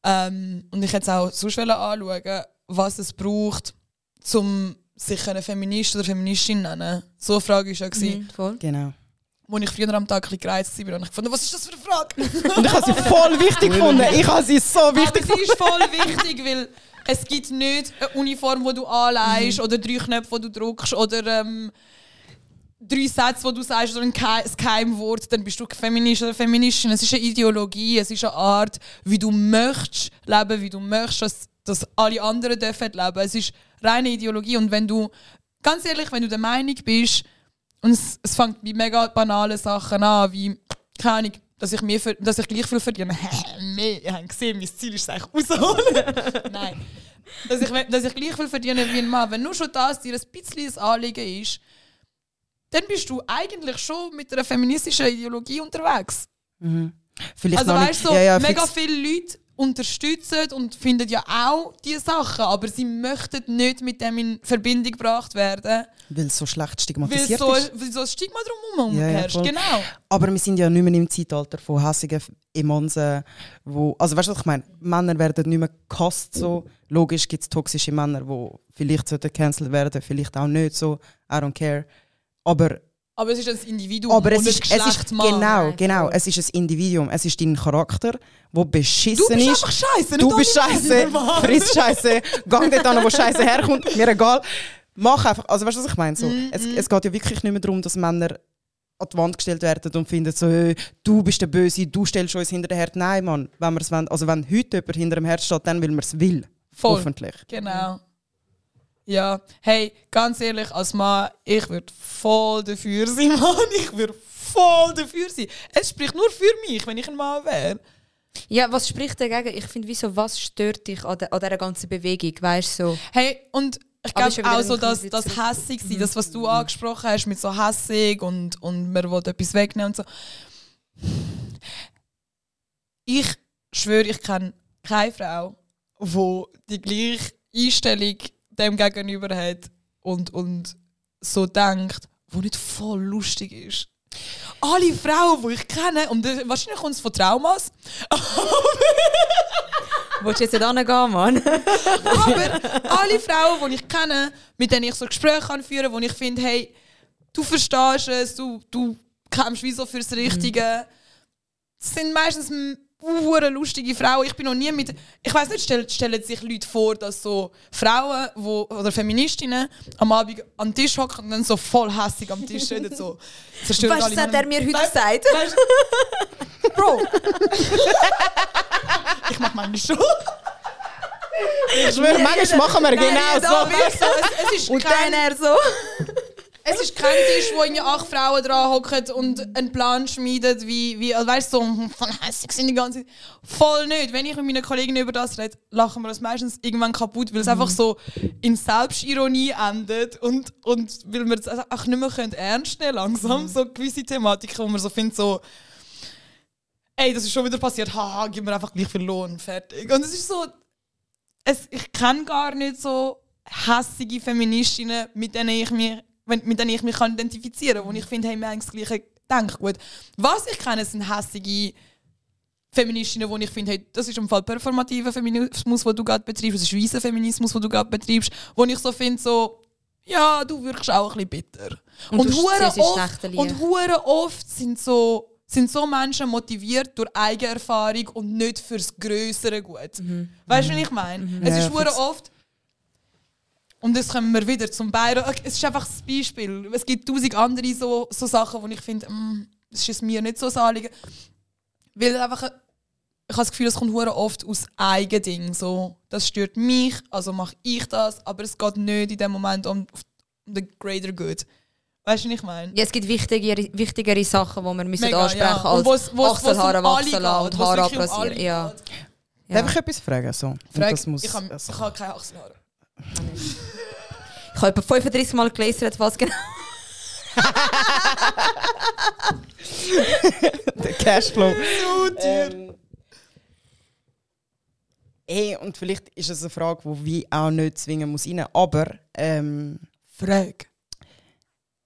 ähm, und ich hätte es auch sonst anschauen, was es braucht, um sich eine Feminist oder Feministin zu nennen. So eine Frage war ja. Mhm, voll. Genau. Als ich früher am Tag ein bisschen gereizt war, habe ich gefunden, was ist das für eine Frage? Und ich habe sie voll wichtig gefunden. Ich habe sie so wichtig Aber sie ist voll wichtig, weil es gibt nicht eine Uniform, die du anleihst oder drei Knöpfe, die du drückst oder ähm, drei Sätze, die du sagst oder ein, ein Keimwort, dann bist du Feminist oder Feministin. Es ist eine Ideologie, es ist eine Art, wie du möchtest leben, wie du möchtest, dass, dass alle anderen dürfen leben. Es ist reine Ideologie und wenn du, ganz ehrlich, wenn du der Meinung bist, und es, es fängt bei mega banalen Sachen an, wie, keine Ahnung, dass ich, mehr für, dass ich gleich viel verdiene. Mehr, ihr habt gesehen, mein Ziel ist es eigentlich rausholen. Nein. Dass ich, dass ich gleich viel verdiene wie ein Mann. Wenn nur schon das dir ein bisschen ein Anliegen ist, dann bist du eigentlich schon mit einer feministischen Ideologie unterwegs. Mhm. Vielleicht Also weißt du, so ja, ja, mega viele Leute unterstützen und finden ja auch diese Sachen, aber sie möchten nicht mit dem in Verbindung gebracht werden, Weil es so schlecht weil stigmatisiert so, ist. weil so ein Stigma drumherum Ja, ja, herrscht. voll. genau. Aber wir sind ja nicht mehr im Zeitalter von hässigen Emansen, wo... Also weißt du, was ich meine? Männer werden nicht mehr gehasst so. Logisch gibt es toxische Männer, die vielleicht sollten gecancelt werden, vielleicht auch nicht so. I don't care. Aber Aber es ist ein Individuum Aber es ist, nicht es ist genau, genau, es ist ein Individuum, es ist dein Charakter, wo beschissen Du bist ist. einfach scheiße. du bist scheiße, friss scheiße, gang dort an, wo scheiße herkommt, mir egal. Mach einfach, also weißt du, was ich meine? So, Mhm, es, es geht ja wirklich nicht mehr darum, dass Männer an die Wand gestellt werden und finden so, hey, du bist der Böse, du stellst uns hinter den Herd. Nein, Mann, wenn wir's wollen, also wenn heute jemand hinter dem Herd steht, dann will man es will. Voll. Hoffentlich. Genau. Ja, hey, ganz ehrlich, als Mann, ich würde voll dafür sein, Mann. Ich würde voll dafür sein. Es spricht nur für mich, wenn ich ein Mann wäre. Ja, was spricht dagegen? Ich finde, wieso, was stört dich an, der, an dieser ganzen Bewegung? Weißt du, so. Hey, und ich glaube auch so, dass das hässig sein, das, was du angesprochen hast, mit so hässig und, und man will etwas wegnehmen und so. Ich schwöre, ich kenne keine Frau, die die gleiche Einstellung dem gegenüber hat und, und so denkt, wo nicht voll lustig ist. Alle Frauen, die ich kenne, und wahrscheinlich kommt es von Traumas, Willst du jetzt nicht hingehen, Mann? Aber alle Frauen, die ich kenne, mit denen ich so Gespräche kann führen kann, wo ich finde, hey, du verstehst es, du, du kämpfst wie so fürs Richtige, das sind meistens hure lustige Frauen. Ich bin noch nie mit. Ich weiß nicht, stell, stellen sich Leute vor, dass so Frauen wo, oder Feministinnen am Abend am Tisch hocken und dann so voll hässig am Tisch reden. So, zerstören das hat er mir heute Weißt- gesagt? weißt- Bro! ich mach manchmal schon. Ich schwöre, manchmal machen wir genau so. du, es, es ist Und kein, dann er so. Es ist kein Tisch, wo irgendwie acht Frauen dran hocken und einen Plan schmieden, wie, wie also weißt du, so hm, voll hässlich sind die ganze Zeit. Voll nicht. Wenn ich mit meinen Kollegen über das rede, lachen wir das meistens irgendwann kaputt, weil es einfach so in Selbstironie endet und, und weil wir es auch nicht mehr können ernst nehmen langsam. So gewisse Thematiken, wo man so findet, so ey, das ist schon wieder passiert, haha, gib mir einfach gleich viel Lohn, fertig. Und es ist so, es, ich kenne gar nicht so hässige Feministinnen, mit denen ich mich, wenn- mit denen ich mich kann identifizieren kann, wo ich finde, hey, wir haben das gleiche Denkgut. Was ich kenne, sind hässige Feministinnen, wo ich finde, hey, das ist im Fall performativer Feminismus, den du gerade betreibst, das ist weißer Feminismus, den du gerade betreibst, wo ich so finde, so, ja, du wirkst auch ein bisschen bitter. Und du hure oft, und hure oft sind so, sind so Menschen motiviert durch Eigenerfahrung und nicht fürs größere Gut. Weißt du, was ich meine? Es Ja, ist ja, hure oft. Und das kommen wir wieder zum Bayern. Es ist einfach das Beispiel. Es gibt tausend andere so, so Sachen, wo ich finde, mm, das ist es mir nicht so das Anliegen. Weil einfach, ich habe das Gefühl, es kommt hure oft aus Eigending. So, das stört mich, also mache ich das, aber es geht nicht in dem Moment um, um den greater good. Weißt du, was ich meine? Ja, es gibt wichtigere, wichtigere Sachen, die wir müssen Mega, ansprechen ja. Und als wo's- wo's- um wachsen lassen und Haare um abrasieren. ja. Ja. Darf ich etwas fragen? So? Frag, das muss, ich habe also, hab keine Achselhaare. Ich habe etwa 35 Mal gelesen, was genau. der Cashflow. Ähm, hey, und vielleicht ist es eine Frage, die wie auch nicht zwingen muss rein. Aber ähm, Frag.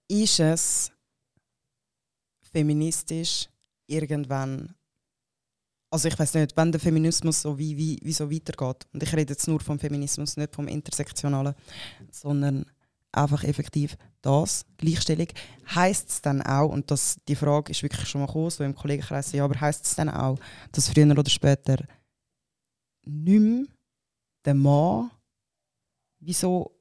ist es feministisch irgendwann also ich weiß nicht, wenn der Feminismus so wie, wie, wie so weitergeht, und ich rede jetzt nur vom Feminismus, nicht vom Intersektionalen, sondern einfach effektiv das, Gleichstellung, heißt es dann auch, und das, die Frage ist wirklich schon mal gekommen, so im Kollegenkreis, ja, aber heißt es dann auch, dass früher oder später nicht mehr der Mann wieso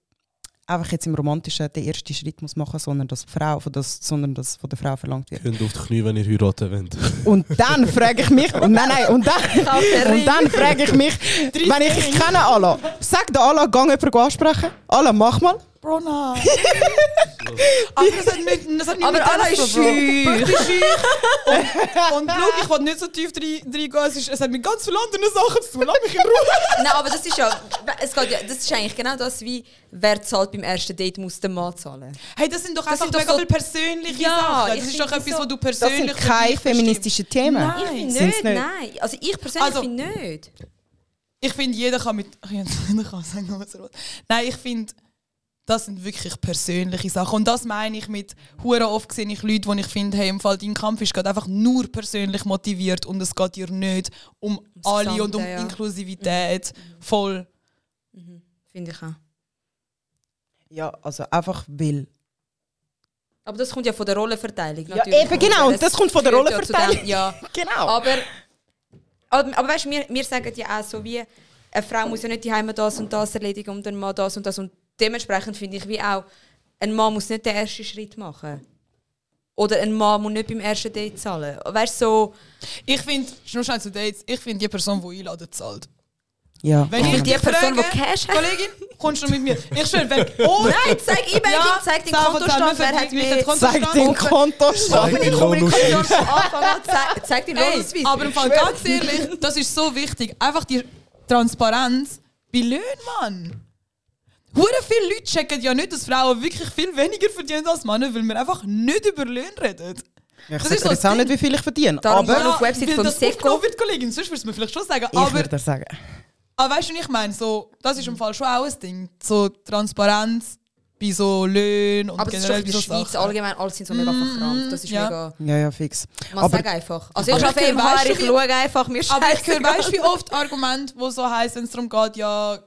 einfach jetzt im Romantischen den ersten Schritt muss machen sondern dass die Frau von das, sondern dass von der Frau verlangt wird. Könnt auf die Knie, wenn ihr heiraten wollt. Und dann frage ich mich, und nein, nein, und dann, und dann frage ich mich, wenn ich, ich kenne Allah, sag der Allah, gang jemanden ansprechen. Allah, mach mal. Bro, nein. aber das hat nicht, das hat Aber mit Allah dem ist schüch. Ich. Und, und schau, ich will nicht so tief rein- reingehen. Es, ist, es hat mit ganz vielen anderen Sachen zu tun. Lass mich in Ruhe. Nein, aber das ist ja, es geht ja, das ist eigentlich genau das, wie wer zahlt beim ersten Date, muss der Mann zahlen. Hey, das sind doch Das einfach sind doch mega so- viele persönliche Ja, Sachen. ich Das ist doch etwas, so- was du Das persönlich sind für keine feministischen Themen. Nein. Ich finde nicht, nicht. nein. Also ich persönlich Also- finde nicht. ich finde, jeder kann mit. Jeder kann sagen, was er will. Nein, ich finde, das sind wirklich persönliche Sachen. Und das meine ich mit hure oft sehe ich Leute, wo ich finde, hey, im Fall dein Kampf ist gerade einfach nur persönlich motiviert und es geht dir nicht um alle und um Gesamte, ja. Inklusivität. Voll. Finde ich auch. Ja, also einfach weil. Aber das kommt ja von der Rollenverteilung. Ja, eben genau, Das das kommt von der ja Rollenverteilung. dem- Ja, Genau. aber, aber, aber weißt du, wir, wir sagen ja auch so wie, eine Frau muss ja nicht die Heime das und das erledigen und ein Mann das und das. Und dementsprechend finde ich wie auch, ein Mann muss nicht den ersten Schritt machen. Oder ein Mann muss nicht beim ersten Date zahlen. Weißt du, so, Ich finde, nur schnell zu Dates, ich finde die Person, die einladet, zahlt. Ja. Wenn ich die dich Person, frage, die Cash hat. Kollegin, kommst du noch mit mir? Ich schwöre, wenn. Oh, Nein, zeig E-Mail, Ja, zeig den Kontostand, wer hat den Zeig den Kontostand. Zeig den Kontostand. von Anfang an, zeig, zeig den Lohnausweis. aber im Fall ganz ehrlich, das ist so wichtig. Einfach die Transparenz bei Löhnen, Mann. Hure viele Leute checken ja nicht, dass Frauen wirklich viel weniger verdienen als Männer, weil wir einfach nicht über Löhne reden. Ja, ich Das sage ist so jetzt auch das nicht, wie viel ich verdiene. Darum aber geh auf die Website vom das Seco. wird, Kollegin, sonst würdest du mir vielleicht schon sagen. ich Aber, würde dir sagen. aber weißt du, ich meine? So, das ist im Fall schon auch ein Ding. So Transparenz bei so Löhnen und Aber das ist doch generell in der so Schweiz Sachen. allgemein, alle sind so mega verkrampft. Das ist ja. mega... Ja, ja, fix. Man Aber- sagt einfach. Also ich Aber arbeite im HR, ich schaue einfach, mir Aber ich höre, weißt du, wie oft Argumente, wo so heißt, wenn es darum geht, ja,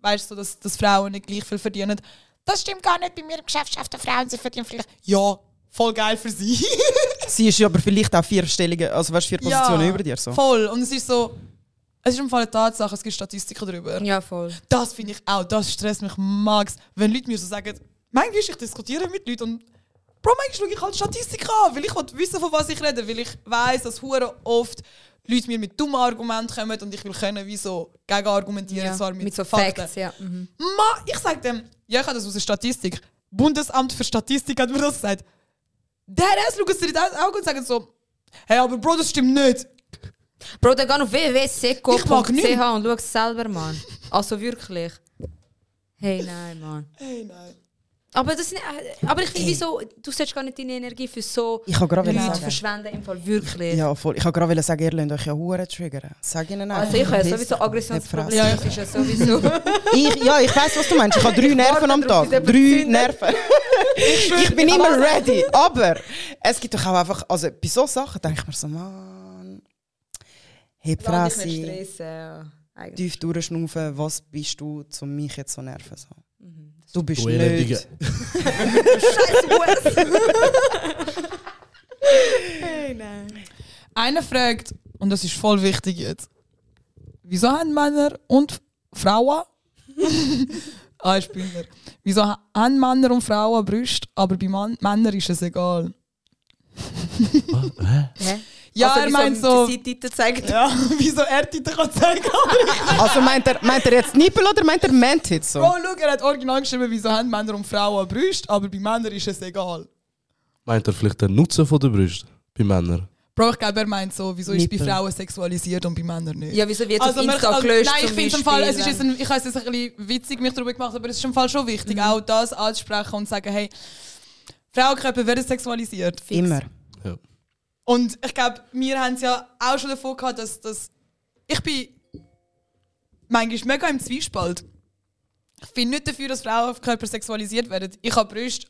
weißt du, so, dass, dass Frauen nicht gleich viel verdienen. Das stimmt gar nicht. Bei mir im Geschäft schaffen Frauen, sie verdienen vielleicht. Ja, voll geil für sie. Sie ist ja aber vielleicht auch vier Stellungen, also weißt, vier Positionen ja, über dir. So. Voll. Und es ist so, es ist im Fall eine Tatsache, es gibt Statistiken darüber. Ja, voll. Das finde ich auch, das stresst mich max. Wenn Leute mir so sagen, manchmal ich diskutiere mit Leuten und Bro, manchmal schaue ich halt Statistik an, weil ich will wissen, von was ich rede, weil ich weiß, dass hure oft Leute mir mit dummen Argumenten kommen und ich will können, wie so gegenargumentieren, Ja, zwar mit, mit so Fakten. Facts, ja. Mhm. Ma, ich sag dem, ja, ich habe das aus der Statistik. Bundesamt für Statistik hat mir das gesagt. Der erst schauen sie dir in die Augen und sagen so, hey, aber Bro, das stimmt nicht. Bro, dann geh auf Ich mag nicht. www.seco.ch und schau es selber, Mann. Also wirklich. Hey, nein, Mann. Hey, nein. Aber, das, äh, aber ich finde, wieso, du solltest gar nicht deine Energie für so Ich Leute sagen. verschwenden, im Fall wirklich. Ja, voll. Ich habe gerade sagen, ihr lasst euch ja Huren triggern. Sag ihnen einfach. Also ich habe sowieso Aggressionsprobleme, Ja, ist ja sowieso... ich, ja, ich weiß, was du meinst. Ich habe drei Nerven am Tag. Drei. Nerven. ich bin immer ready. Aber es gibt doch auch einfach, also bei so Sachen denke ich mir so, Mann, heb Fresse, tief durchschnaufen, was bist du, um mich jetzt so nerven? So. Du bist Du nicht. Einer fragt, und das ist voll wichtig jetzt, wieso haben Männer und Frauen, ah, ich bin der. wieso ha- haben Männer und Frauen Brüste, aber bei Mann Männern ist es egal? Was? Hä? Ja, Also, er meint so, die Seite zeigt. ja, wieso er Titel kann zeigen Also meint er, meint er jetzt Nippel oder meint er Mantit so? Bro, schau, er hat original geschrieben, wieso haben Männer und Frauen Brüste, aber bei Männern ist es egal. Meint er vielleicht den Nutzen von der Brust bei Männern? Bro, ich glaube, er meint so, wieso ist bei. Frauen sexualisiert und bei Männern nicht? Ja, wieso wird Also, auf man- Insta also, gelöscht Nein, ich finde es im Fall, es ist ein, ich habe es ein bisschen witzig mich darüber gemacht, aber es ist im Fall schon wichtig, auch das anzusprechen und zu sagen, hey, Frauenkörper werden sexualisiert. Immer. Ja. Und ich glaube, wir haben es ja auch schon davon gehabt, dass, dass ich bin manchmal mega im Zwiespalt. Ich bin nicht dafür, dass Frauenkörper sexualisiert werden. Ich habe Brüste.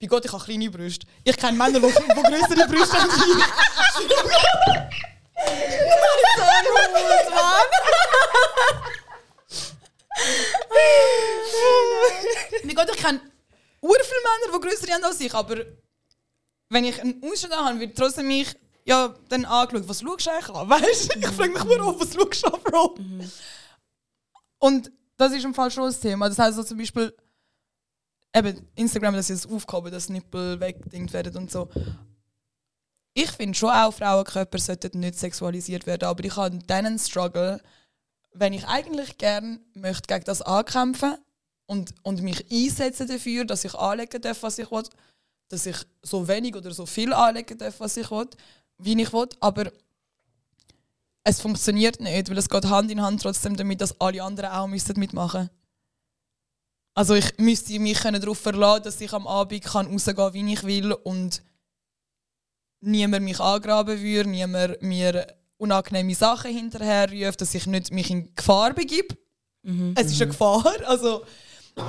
Bei Gott, ich habe kleine Brüste. Ich kenne Männer, die, die größere Brüste haben. als ich. Bei Gott, ich kenne ur viele Männer, die größere haben als ich, aber wenn ich einen Ausschnitt habe, wird trotzdem mich ja, dann angeschaut, was schaust du eigentlich an? Weißt du? Ich frage mich nur auf, was schaust du an, Bro? Und das ist im Fall schon ein Thema. Das heißt so zum Beispiel, eben Instagram, das ist aufgehoben, dass Nippel weggedingt werden und so. Ich finde schon auch, Frauenkörper sollten nicht sexualisiert werden, aber ich habe dann einen Struggle, wenn ich eigentlich gern möchte gegen das ankämpfen und, und mich einsetzen dafür, dass ich anlegen darf, was ich will, dass ich so wenig oder so viel anlegen darf, was ich will, wie ich will, aber es funktioniert nicht, weil es geht Hand in Hand trotzdem damit, dass alle anderen auch müssten mitmachen Also ich müsste mich darauf verlassen, dass ich am Abend kann rausgehen wie ich will und niemand mich angraben würde, niemand mir unangenehme Sachen hinterherrufe, dass ich nicht mich in Gefahr begib. Es ist eine Gefahr. Also,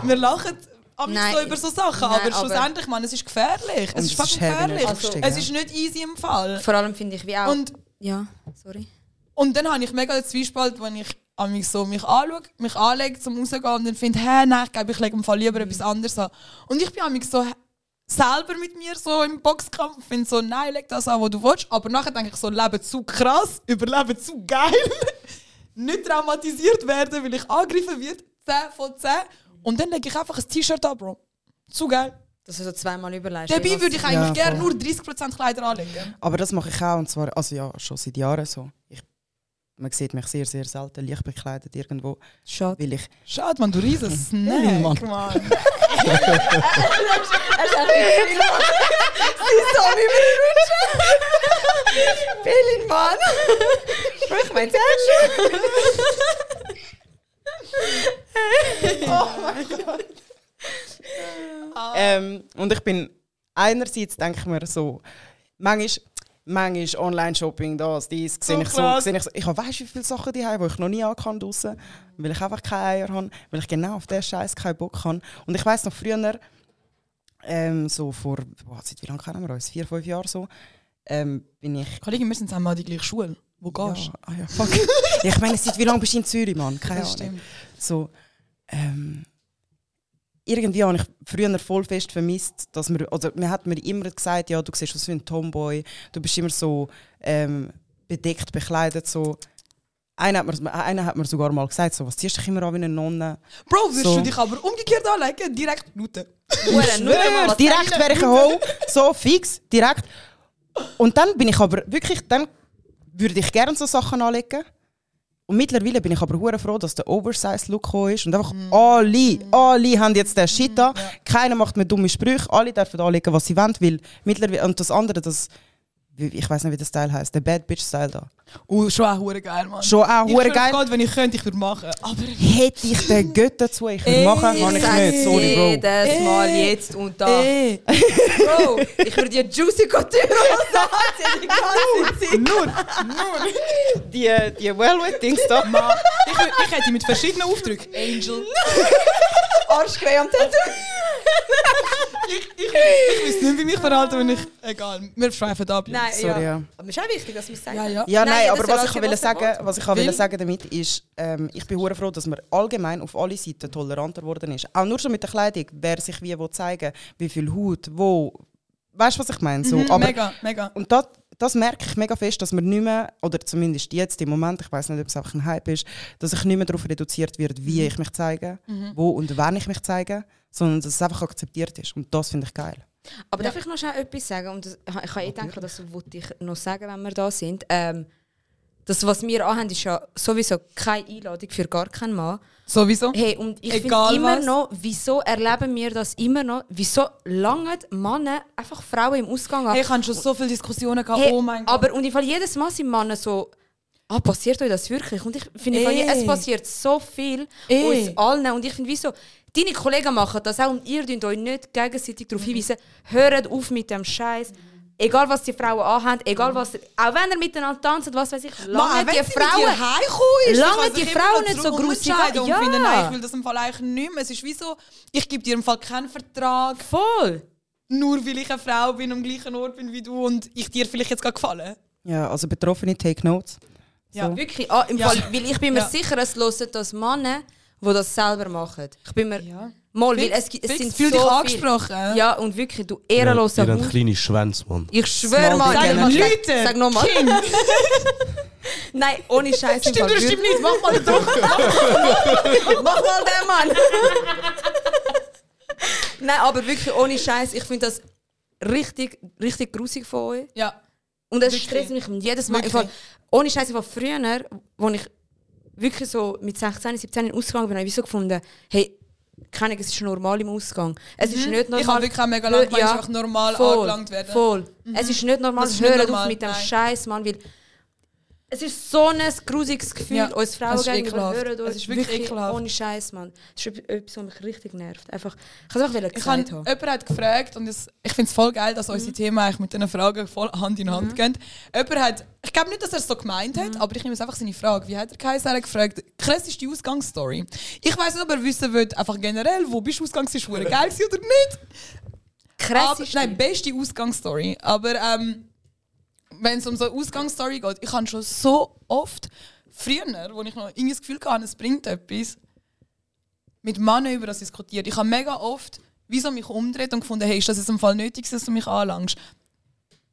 wir lachen Nein. so über so Sachen, Nein, aber aber- schlussendlich, man, es ist gefährlich. Es ist fucking gefährlich. lustig, es ist nicht easy im Fall. Vor allem finde ich wie auch. Und, ja, sorry. und dann habe ich mega den Zwiespalt, wenn ich amigs so mich anschaue, mich anlege zum rausgehen und dann finde, hä, nein, ich glaube, ich lege im Fall lieber etwas anderes an. Und ich bin amigs so hä, selber mit mir so im Boxkampf und finde so, nein, leg das an, was du willst. Aber nachher denke ich so, Leben zu krass, überleben zu geil. nicht traumatisiert werden, weil ich angegriffen werde. 10 von 10. Und dann lege ich einfach ein T-Shirt an, Bro. Zu geil. Dass du so zweimal überlegst. Dabei würde ich eigentlich Ja, gerne nur 30% Kleider anlegen. Aber das mache ich auch, und zwar, also ja, schon seit Jahren so. Ich, man sieht mich sehr, sehr selten leicht bekleidet irgendwo, Schade. weil ich... Schade, man, du riesen Snack, Mann. Mann. Berlin, Mann! Sprich mein Herz! Ähm, und ich bin, einerseits denke ich mir so, manchmal, manchmal Online-Shopping, das, dies, sehe ich so, sehe ich so. Ich habe, weißt wie viele Sachen die haben, die ich noch nie angehabt draussen, weil ich einfach keine Eier habe, weil ich genau auf den Scheiß keinen Bock habe. Und ich weiß noch früher, ähm, so vor, boah, seit wie lange kennen wir uns? Vier, fünf Jahren so, ähm, bin ich Kollege, wir sind zusammen an die gleiche Schule. Wo gehst ja, ah ja, fuck. ich meine, seit wie lange bist du in Zürich, Mann? Keine Das Ahnung. stimmt. So, ähm, irgendwie habe ich früher voll fest vermisst, dass man, also man hat mir immer gesagt, ja, du siehst aus wie ein Tomboy, du bist immer so ähm, bedeckt, bekleidet, so. Einer hat, mir, einer hat mir sogar mal gesagt, so, was ziehst du dich immer an wie eine Nonne? Bro, würdest So. du dich aber umgekehrt anlegen? Direkt was direkt wäre ich ein Ho, so fix, direkt. Und dann bin ich aber wirklich, dann würde ich gerne so Sachen anlegen. Und mittlerweile bin ich aber hure froh, dass der Oversize-Look gekommen ist. Und einfach alle, alle haben jetzt den Shit an. Keiner macht mehr dumme Sprüche. Alle dürfen anlegen, was sie wollen. Weil mittlerweile, und das andere, das, ich weiß nicht, wie der Style heißt, der Bad Bitch-Style da. Uh, schon auch hure geil, Mann. Schon auch ich hure geil. Gott, wenn ich könnte, ich würde machen. Aber Hätte ich den Gött dazu, ich würde machen, kann ich nicht. Sorry, Bro. Jedes Mal jetzt und da. ey, Bro, ich würde dir Juicy Couture anziehen die ganze Zeit. nur, nur. Die, die Velvet-Dings da. Mann, ich, ich hätte mit verschiedenen Aufdrücken. Angel. Arschgeweih am Tattoo. Ich, ich, ich weiß nicht, wie mich verhalten, wenn ich. Egal, wir schweifen ab. Nein, Sorry, ja. ja. Aber es ist auch wichtig, dass wir es sagen. Ja, ja. Ja, nein, Nein, aber das was ich also will sagen, was ich will Will? sagen damit ist, ähm, ich bin hure froh, dass man allgemein auf alle Seiten toleranter geworden ist. Auch nur schon mit der Kleidung, wer sich wie wo zeigen, wie viel Haut, wo, weißt du, was ich meine? So, Mhm, aber mega, mega. und das, das merke ich mega fest, dass man nicht mehr, oder zumindest jetzt im Moment, ich weiß nicht, ob es einfach ein Hype ist, dass ich nicht mehr darauf reduziert wird, wie Mhm. ich mich zeige, wo und wann ich mich zeige, sondern dass es einfach akzeptiert ist. Und das finde ich geil. Aber darf ich noch schnell etwas sagen? Und das, ich habe eh gedacht, das wollte ich noch sagen, wenn wir da sind. Ähm, das, was wir anhaben, ist ja sowieso keine Einladung für gar keinen Mann. Sowieso. Hey, und ich finde immer was. noch, wieso erleben wir das immer noch? Wieso langen Männer einfach Frauen im Ausgang an? Hey, ich habe schon so viele Diskussionen gehabt. Hey, oh mein Gott. Aber und im Fall jedes Mal sind Männer so, ah, passiert euch das wirklich? Und ich finde, es passiert so viel Ey. uns allen. Und ich finde, wieso, deine Kollegen machen das auch und ihr dürft euch nicht gegenseitig darauf hinweisen, hört auf mit dem Scheiß. Egal was die Frauen anhaben, egal was, auch wenn ihr miteinander tanzt, was weiß ich, lange die Frauen. Lange die Frauen nicht so grusig an- Und Ja. finde, nein, ich will das im Fall eigentlich nicht mehr. Es ist wie so, ich gebe dir im Fall keinen Vertrag, Voll. nur weil ich eine Frau bin, am gleichen Ort bin wie du und ich dir vielleicht jetzt gerade gefallen. Ja, also Betroffene, take notes. Ja. Wirklich, ah, im Ja. Fall, weil ich bin mir Ja. sicher, es hören das Männer, die das selber machen. Ich bin mir... Ja. Mal, weil es, es fix, sind fühl so dich viele- angesprochen. Ja, und wirklich, du Ihr ehrenloser habt Hund. kleine Schwänze, Mann. Ich schwöre mal, sag, energy. sag, Leute, sag nochmal. Nein, ohne Scheiß. im Stimmt Fall stimmt nicht? Mach mal doch. Mach mal den Mann. Nein, aber wirklich ohne Scheiß. Ich finde das richtig, richtig grusig von euch. Ja. Und es Wirklich. stresst mich jedes Mal. Fall, ohne Scheiß, von früher, als ich wirklich so mit 16, 17 in den Ausgang bin, habe ich so gefunden, hey, keine es ist normal im Ausgang. Es ist nicht normal. Ich habe wirklich auch mega lange Ja, einfach normal voll, angelangt werden. Voll. Es ist nicht normal. Das ist normal, auf mit dem. Scheiß, Mann, weil Es ist so ein grusiges Gefühl, Ja, uns es Frauen ist gegenüber hören Es ist wirklich ekelhaft. ohne Scheiß, Mann. Das ist etwas, was mich richtig nervt. Einfach, ich kann es einfach Ich gesagt haben. jemand hat gefragt, und es, ich finde es voll geil, dass unsere Themen eigentlich mit diesen Fragen voll Hand in Hand gehen. Jemand hat, ich glaube nicht, dass er es so gemeint hat, aber ich nehme es einfach seine Frage. Wie hat er geheißen? Er hat gefragt, krass ist die Ausgangsstory. Ich weiß nicht, ob er wissen will, einfach generell, wo bist du ausgegangen, ist es geil oder nicht? Krass aber, Nein, beste Ausgangsstory. Aber ähm, wenn es um so eine Ausgangsstory geht, ich habe schon so oft, früher, wo ich noch irgendwie das Gefühl hatte, es bringt etwas, mit Männern über das diskutiert. Ich habe mega oft wieso mich umdreht und gefunden, hey, ist das jetzt im Fall nötig, dass du mich anlangst?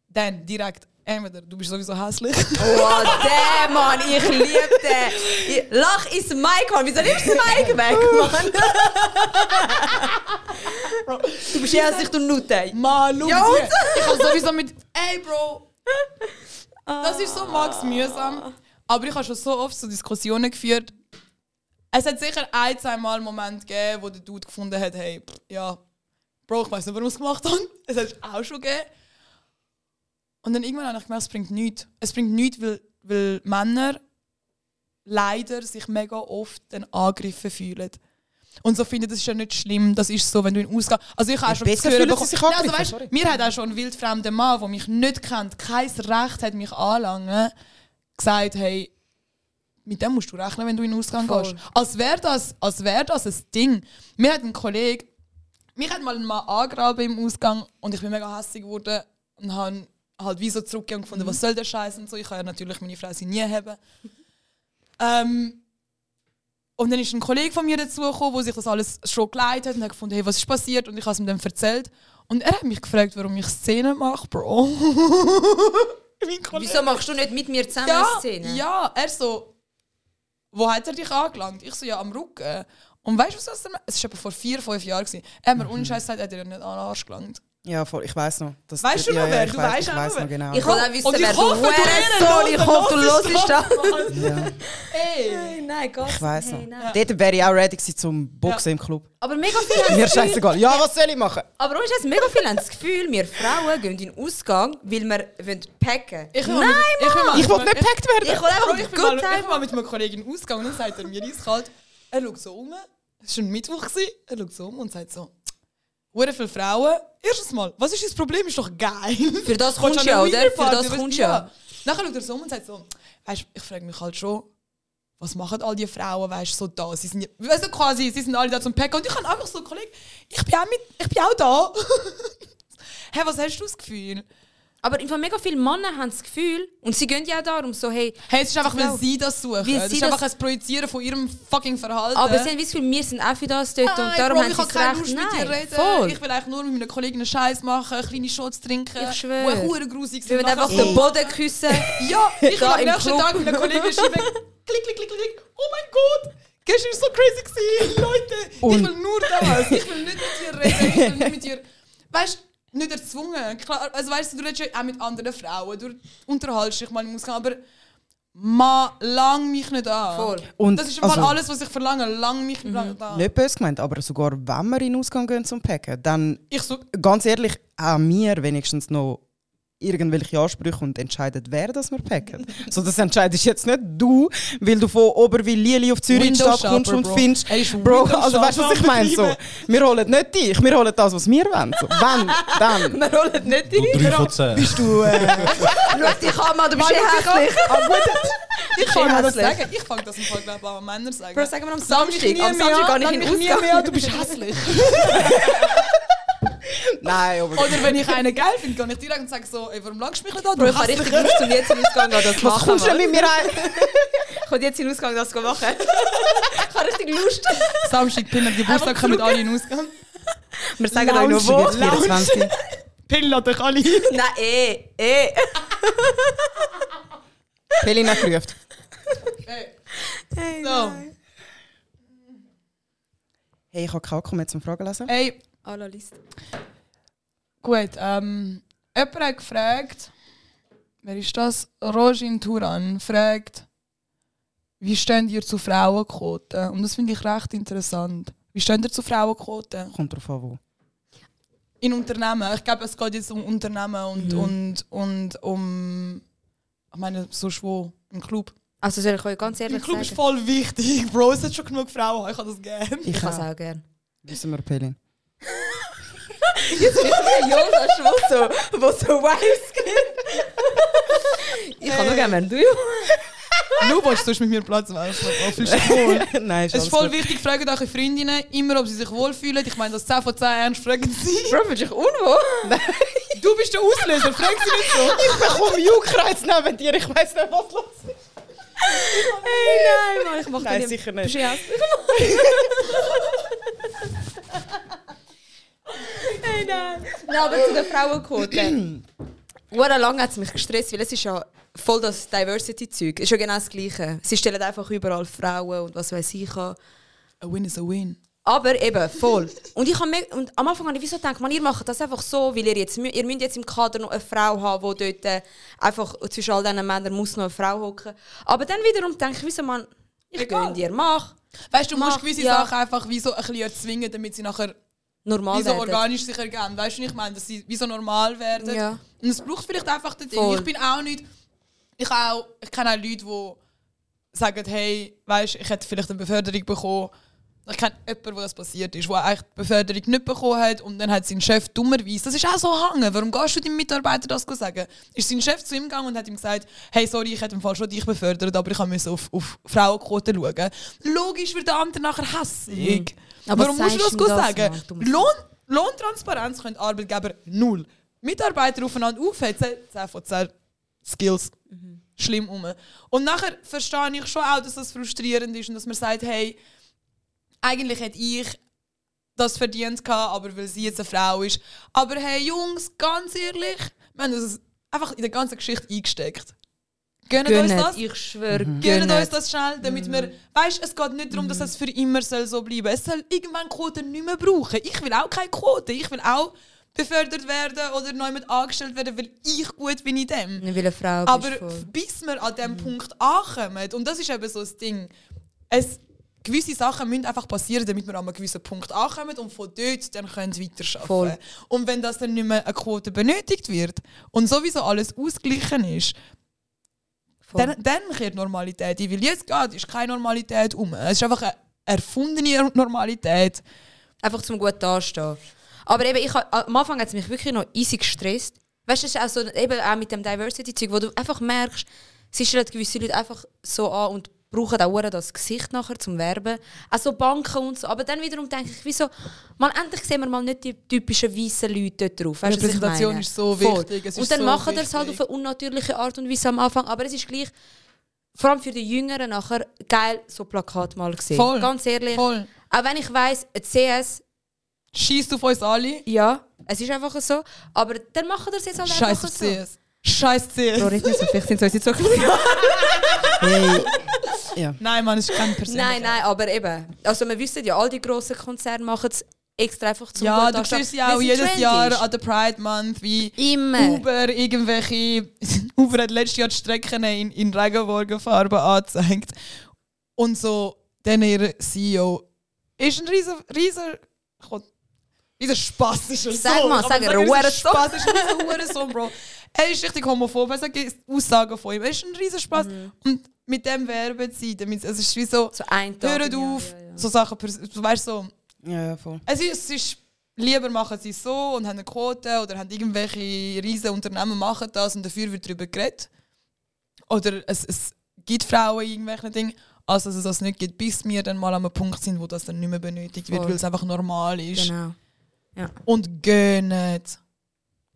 Dann direkt, entweder du bist sowieso hässlich. Oh, der Mann, ich liebe den. Ich- Lach ins Mic, Mann. Wieso nimmst du das Mic weg, Mann? du bist eher sich du Nutte. Mann, schau? Ich habe sowieso mit, ey Bro, das ist so max mühsam. Aber ich habe schon so oft so Diskussionen geführt. Es hat sicher ein, zwei Mal einen Moment gegeben, wo der Dude gefunden hat, hey, pff, ja, Bro, ich weiß nicht, warum ich es gemacht habe. Es hat es auch schon gegeben. Und dann irgendwann habe ich gemerkt, es bringt nichts. Es bringt nichts, weil, weil Männer leider sich mega oft dann angegriffen fühlen. Und so finde ich, das ist ja nicht schlimm. Das ist so, wenn du in Ausgang... Also ich habe auch schon das Gefühl sie bekommen- sich Nein, also weißt. Mir hat auch schon ein wildfremder Mann, der mich nicht kennt, kein Recht hat, mich anlangen, gesagt, hey, mit dem musst du rechnen, wenn du in den Ausgang Voll. gehst. Als wäre das, als wär das ein Ding. Mir hat ein Kollege, mich hat mal ein Mann angegraben im Ausgang und ich bin mega hässlich geworden und habe halt wie so zurückgegeben und gefunden, was soll der Scheiß und so. Ich kann ja natürlich meine Fresse nie haben. ähm, und dann ist ein Kollege von mir dazugekommen, der sich das alles schon geleitet hat und hat gefunden, hey, was ist passiert? Und ich habe es ihm dann erzählt. Und er hat mich gefragt, warum ich Szenen mache, Bro. Wieso machst du nicht mit mir zusammen ja, eine Szene? Ja, er so, wo hat er dich angelangt? Ich so, ja, am Rücken. Und weißt du, was das Es war vor vier, fünf Jahren. Er hat mir ohne Scheiß gesagt, er hat dir ja nicht an den Arsch gelangt. Ja, voll, ich weiß noch. Das, Weißt du ja, noch ja, wer? ich Du weiss- weißt ich auch weiss noch genau. Ich will auch wissen, Und ich wer du hoffe, du Hurensohn, Ich hoffe, du hörst das. ja, Ey! Nein, Gott. ich weiß noch. Hey, nein. Dort wäre ich auch ready gewesen zum Boxen im Club. Aber mega viele haben Mir das Gefühl, scheißegal. Ja, was soll ich machen? aber ohne Scheiß, mega haben das Gefühl, wir Frauen gehen in den Ausgang, weil wir wollen packen Ich will Nein, mit- ich will mal Ich will nicht gepackt werden. Ich will einfach ich bin, mal, Good ich bin mal mit einem Kollegen ausgegangen und dann sagt er mir eiskalt, er schaut so um, es war ein Mittwoch, er schaut so um und sagt so, «Hure viele Frauen, erstens mal, was ist das Problem, ist doch geil.» Für das kommst du ja, oder? Für das kommst du ja. Nachher schaut er so um und sagt so, weißt, du, ich frage mich halt schon, was machen all die Frauen, weißt du, so da? Sie sind, weißt du, quasi, sie sind alle da zum Packen und ich habe einfach so, Kollege, ich bin auch, mit, ich bin auch da. Hä, was hast du das Gefühl? Aber Fall mega viele Männer haben das Gefühl, und sie gehen ja darum so, hey, Hey, es ist einfach, weil sie das suchen. Weil das ist das- einfach ein Projizieren von ihrem fucking Verhalten. aber sie haben das Gefühl, wir sind auch für das dort und Nein, darum Bro, haben ich sie keine Recht. Lust mit dir Nein, reden. voll. Ich will eigentlich nur mit meinen Kollegen einen Scheiß machen, kleine Shots trinken. Ich schwöre. Die hure grusig wir sind. wollen einfach den Boden küssen. Ja, ich will am nächsten Club. Tag mit einer Kollegin schreiben. klick, klick, klick, klick. Oh mein Gott! Gestern war so crazy, gewesen, Leute. ich Und- will nur das. Ich will nicht mit dir reden. Ich will nicht mit dir. Weißt du, nicht erzwungen. Klar, also weißt du, du redest ja auch mit anderen Frauen. Du unterhaltest dich mal im Ausgang, aber Ma, lang mich nicht an. Voll. Und das ist also- alles, was ich verlange. Lang mich nicht an. Nicht böse gemeint, aber sogar wenn wir in den Ausgang gehen zum Packen, dann, Ich so, ganz ehrlich, auch mir wenigstens noch irgendwelche Ansprüche und entscheidet, wer das wir packen. so, das entscheidest jetzt nicht du, weil du von Oberwil Lili auf Zürich in die Window Stadt kommst und Bro. findest, Er ist Bro, also weißt du, was ich meine? So, wir holen nicht dich, wir holen das, was wir wollen. So, wenn, dann. Wir rollen nicht Du rein. 3 von 10. Bist du, äh, Schau dich an, Mann, du bist hässlich. ich kann mir das hässlich. sagen. Ich fange das im Fall, glaube ich, an Männer sagen. Bro, sagen wir am Samstag. Am Samstag an, gehe ich in Ausgang. du bist hässlich. nein, aber... Oder wenn ich einen geil finde, gehe ich direkt und sage so, ey, warum langst du mich nicht an? Bro, ich habe richtig. Lust, um jetzt in den Ausgang das zu Was machen. kommst du denn Mann. mit mir rein? Ich will jetzt in den Ausgang das zu machen. Ich habe richtig Lust. Samstag, Pin hat Geburtstag, kommen alle in den Ausgang. Wir sagen euch noch wo. Jetzt 24. Pin lädt euch alle. Nein, eh, eh. Pelina gerufen. Hey. So. Hey, ich habe keinen Akku mehr zum Fragen lesen. Alla Liste. gut, ähm, jemand hat gefragt, wer ist das? Rojin Turan fragt, wie steht ihr zu Frauenquoten? Und das finde ich recht interessant. Wie steht ihr zu Frauenquoten? Kommt drauf an, wo. In Unternehmen. Ich glaube, es geht jetzt um Unternehmen und, und, und um Ich meine, so wo im Club. Also soll ich euch ganz Im ehrlich Club ist sagen, voll wichtig, Bro. Es hat schon genug Frauen, ich habe das gerne. ich kann es auch gerne. Wissen wir, Pelin. Jonas Schwuss, so, wo so Wives gibt. ich kann nur gerne, wenn du. Lu, willst du mit mir Platz wohl? Nein, Es ist voll wichtig, fragt eure Freundinnen immer, ob sie sich wohlfühlen. Ich meine, das 10 von 10 ernst fragen sie. Bro, fühlst du dich unwohl? Du bist der Auslöser, frag sie nicht so. Ich bekomme Juckreiz neben dir, ich weiß nicht, was los ist. Hey, nein, Mann, ich mach Nein, dir sicher nicht. Bist du hässlich? hey, nein. Nein, aber zu den Frauenquote. Ura lang hat es mich gestresst, weil es ist ja voll das Diversity-Zeug. Es ist ja genau das Gleiche. Sie stellen einfach überall Frauen und was weiß ich an. A win is a win. Aber eben, voll. Und, ich me- und am Anfang habe ich wieso gedacht, man, ihr macht das einfach so, weil ihr jetzt, mü- ihr müsst jetzt im Kader noch eine Frau haben, die dort äh, einfach zwischen all diesen Männern muss noch eine Frau hocken. Aber dann wiederum denke ich, wieso man, ich gönne dir, mach. Weißt du, du musst gewisse ja. Sachen einfach wie so ein bisschen erzwingen, damit sie nachher Normal wie so werden. organisch sich ergeben. Weißt du, ich meine, dass sie wie so normal werden. Ja. Und es braucht vielleicht einfach den Ding. Ich bin auch nicht. Ich, auch, ich kenne auch Leute, die sagen, hey, weißt, ich hätte vielleicht eine Beförderung bekommen. Ich kenne jemanden, wo das passiert ist, der eigentlich die Beförderung nicht bekommen hat und dann hat sein Chef dummerweise, das ist auch so hangen, warum gehst du deinem Mitarbeiter das sagen? Ist sein Chef zu ihm gegangen und hat ihm gesagt, hey, sorry, ich hätte im Fall schon dich befördert, aber ich musste auf, auf Frauenquote schauen. Logisch wird der andere nachher hässig. Aber warum musst du das, das, sagen? Mann? Lohn, Lohntransparenz können Arbeitgeber null. Mitarbeiter aufeinander auf, hat 10 von 10 Skills. Schlimm um. Und nachher verstehe ich schon auch, dass das frustrierend ist und dass man sagt, hey, eigentlich hätte ich das verdient gehabt, aber weil sie jetzt eine Frau ist. Aber hey Jungs, ganz ehrlich, wir haben das einfach in der ganzen Geschichte eingesteckt. Gönnt uns das? ich schwöre, Gönnt gönnt. uns das schnell, damit wir. Weißt es geht nicht darum, dass es für immer soll so bleiben Es soll irgendwann Quoten nicht mehr brauchen. Ich will auch keine Quote. Ich will auch befördert werden oder neu mit angestellt werden, weil ich gut bin in dem. Ich will eine Frau Aber bis wir an diesem Punkt ankommen, und das ist eben so das Ding, es, gewisse Sachen müssen einfach passieren, damit wir an einem gewissen Punkt ankommen und von dort dann können weiterarbeiten Voll. können. Und wenn das dann nicht mehr eine Quote benötigt wird und sowieso alles ausgeglichen ist, Voll. dann, dann kehrt Normalität ein. Weil jetzt geht, ist keine Normalität um. Es ist einfach eine erfundene Normalität. Einfach zum gut dastehen. Aber eben, ich, am Anfang hat es mich wirklich noch easy gestresst. Weißt du, es ist auch so, eben auch mit dem Diversity-Zeug, wo du einfach merkst, sie stellen gewisse Leute einfach so an und brauchen auch das Gesicht nachher zum Werben. Auch so Banken und so. Aber dann wiederum denke ich, wieso, mal endlich sehen wir mal nicht die typischen weißen Leute dort drauf. Weißt, Repräsentation meine? ist so wichtig, und dann so machen das halt auf eine unnatürliche Art und Weise am Anfang. Aber es ist gleich, vor allem für die Jüngeren nachher, geil, so Plakat mal gesehen. Voll. Ganz ehrlich. Voll. Auch wenn ich weiss, ein CS Schießt auf uns alle. ja, es ist einfach so. Aber dann machen wir es jetzt halt Scheiß einfach auf so. CS. Scheiß CS. Bro, nicht so, vielleicht sind es unsere Zukunft. Hey. Ja. Nein, Mann, es ist kein persönlicher. nein, nein, aber eben. Also wir wissen ja, all die grossen Konzerne machen es extra einfach zum Ja, du siehst ja auch es jedes Trend Jahr an der Pride Month, wie Immer. Uber irgendwelche. Uber hat letztes Jahr die Strecken in, in Regenbogenfarben angezeigt. Und so, dann ihr CEO ist ein riesen, riesen, Gott, riesen Spaß ist er Sag so. mal, sag man er, sagen, riesen Hurensohn. Spaß ist Hurensohn, Bro. Er ist richtig homophob, er sagt Aussagen von ihm. Er ist ein riesen Spaß. Und mit dem werben sie, damit es ist wie so, Mhm. So ein Tag. hört ja, auf, ja, ja. so Sachen, du weißt so, Ja, ja, voll. es ist, es ist lieber machen sie es so und haben eine Quote oder haben irgendwelche riesen Unternehmen machen das und dafür wird darüber geredet. Oder es, es gibt Frauen in irgendwelchen Dingen, als dass es das nicht gibt, bis wir dann mal an einem Punkt sind, wo das dann nicht mehr benötigt wird, Voll. weil es einfach normal ist. Genau. Und gönnt.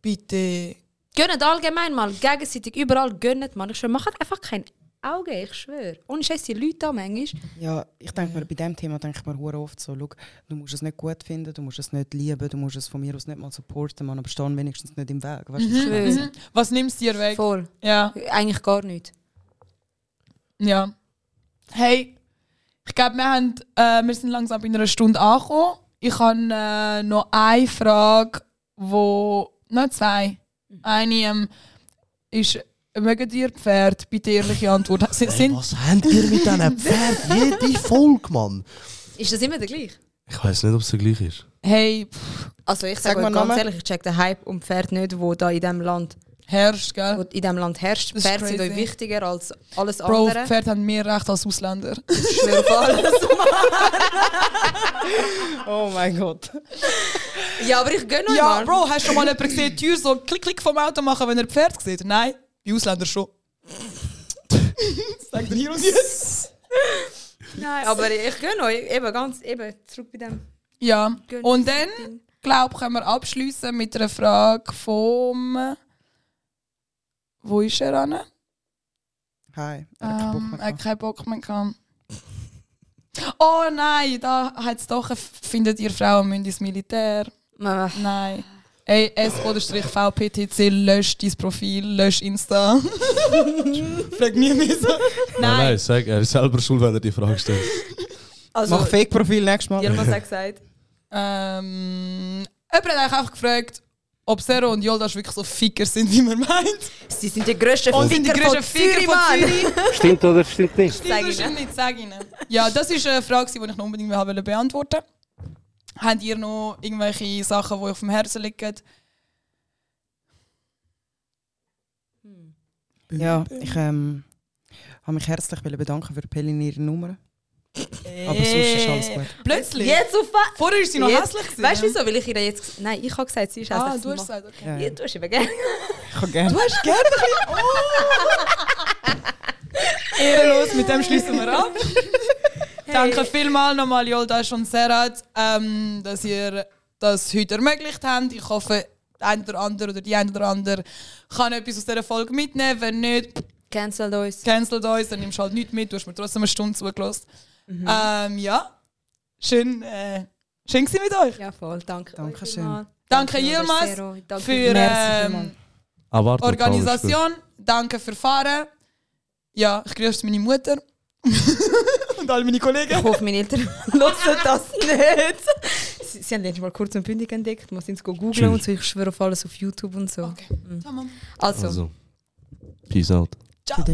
Bitte. Gönnt allgemein mal, gegenseitig, überall gönnt mal. Ich schwöre, macht einfach kein Auge, ich schwöre. Ohne Scheiß, die Leute da manchmal. Ja, ich denke mir, bei diesem Thema denke ich mir oft so, schau, du musst es nicht gut finden, du musst es nicht lieben, du musst es von mir aus nicht mal supporten, man, aber stehen wenigstens nicht im Weg. Weißt ich meine? Schwöre. Was nimmst du dir weg? Voll. Ja. Eigentlich gar nicht. Ja. Hey, ich glaube, wir, haben, äh, wir sind langsam in einer Stunde angekommen. Ich habe äh, noch eine Frage, wo. Noch zwei. Eine ähm, ist, mögen dir Pferd? Bitte ehrliche Antwort. Sind, sind, was habt ihr mit diesen Pferden? Jede Folge, Mann. Ist das immer der gleiche? Ich weiß nicht, ob es der gleich ist. hey, pff, Also ich Sag sage mal euch ganz Namen. ehrlich, ich check den Hype um Pferd nicht, wo da in diesem Land Herrscht, gell? wo in diesem Land herrscht. Das Pferde sind euch wichtiger als alles Bro, andere. Pferde haben mehr Recht als Ausländer. Ich schwöre auf alles. Oh mein Gott. ja, aber ich gönne euch Ja, mal. Bro, hast du schon mal jemanden gesehen, die Tür so klick, klick vom Auto machen, wenn er Pferd sieht? Nein, bei Ausländern schon. Sag dir hier und jetzt. Nein, aber ich gönne euch. Eben, ganz, eben, zurück bei dem. Ja, Gönn und dann, glaube ich, können wir abschließen mit einer Frage vom. Wo ist er an? Hi. Er hat keinen Bock Ähm, mehr er hat gehabt. keinen Bock mehr gehabt. Oh nein, da hat es doch. Findet ihr Frauen müssen ins Militär? Mama. Nein. Ey, S-VPTC, lösch dein Profil, lösch Insta. Frag nie mehr so. Nein, Nein. nein, sag, er ist selber schuld, wenn er die Frage stellt. Also, Mach Fake-Profil nächstes Mal. Yilmaz hat gesagt. Ähm, jemand hat eigentlich einfach gefragt, ob Zero und Yoldash wirklich so Ficker sind, wie man meint. Sie sind die grössten Und sind die Ficker größten von Ficker Zürich, von Mann. Zürich. Stimmt oder stimmt nicht? Stimmt Sag das ihnen. nicht, sag ihnen. Ja, das ist eine Frage, die ich noch unbedingt wollte beantworten Habt ihr noch irgendwelche Sachen, die euch auf dem Herzen liegen? Ja, ich ähm, habe mich herzlich bedanken für Pelin ihre Nummer. Aber sonst ist alles gut. Plötzlich? Jetzt auf Vorher war sie noch Jetzt- hässlich. gewesen. Weißt du wieso? Weil ich ihr jetzt. Nein, ich habe gesagt, sie ist Ah, hässlich. du hast gesagt, okay. Ja, Ja, du hast eben gerne. ich kann gerne. Du hast gerne ein bisschen... Oh! Ehrenlos, mit dem schließen wir ab. Danke vielmals nochmal, Yoldash und Serhat, ähm, dass ihr das heute ermöglicht habt. Ich hoffe, der eine oder andere oder die eine oder andere kann etwas aus dieser Folge mitnehmen. Wenn nicht, Cancelt uns. cancelt uns, dann nimmst du halt nichts mit. Du hast mir trotzdem eine Stunde zugelassen. Ähm, ja, schön, äh, schön gewesen mit euch. Ja, voll. Danke. Dankeschön. euch. Danke Danke, vielmals. Danke für ähm, warte, Organisation. Danke für Fahren. Ja, ich grüße meine Mutter. und alle meine Kollegen. Ich hoffe, meine Eltern hören das nicht. Sie, sie haben letztes mal kurz und bündig entdeckt. Man muss googeln Tschüss. und so. Ich schwöre auf alles auf YouTube und so. Okay. Tamam. Also, Also, peace out. Das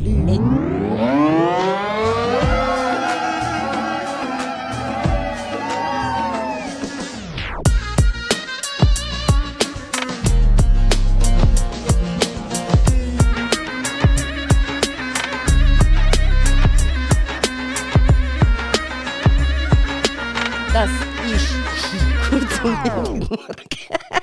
one again.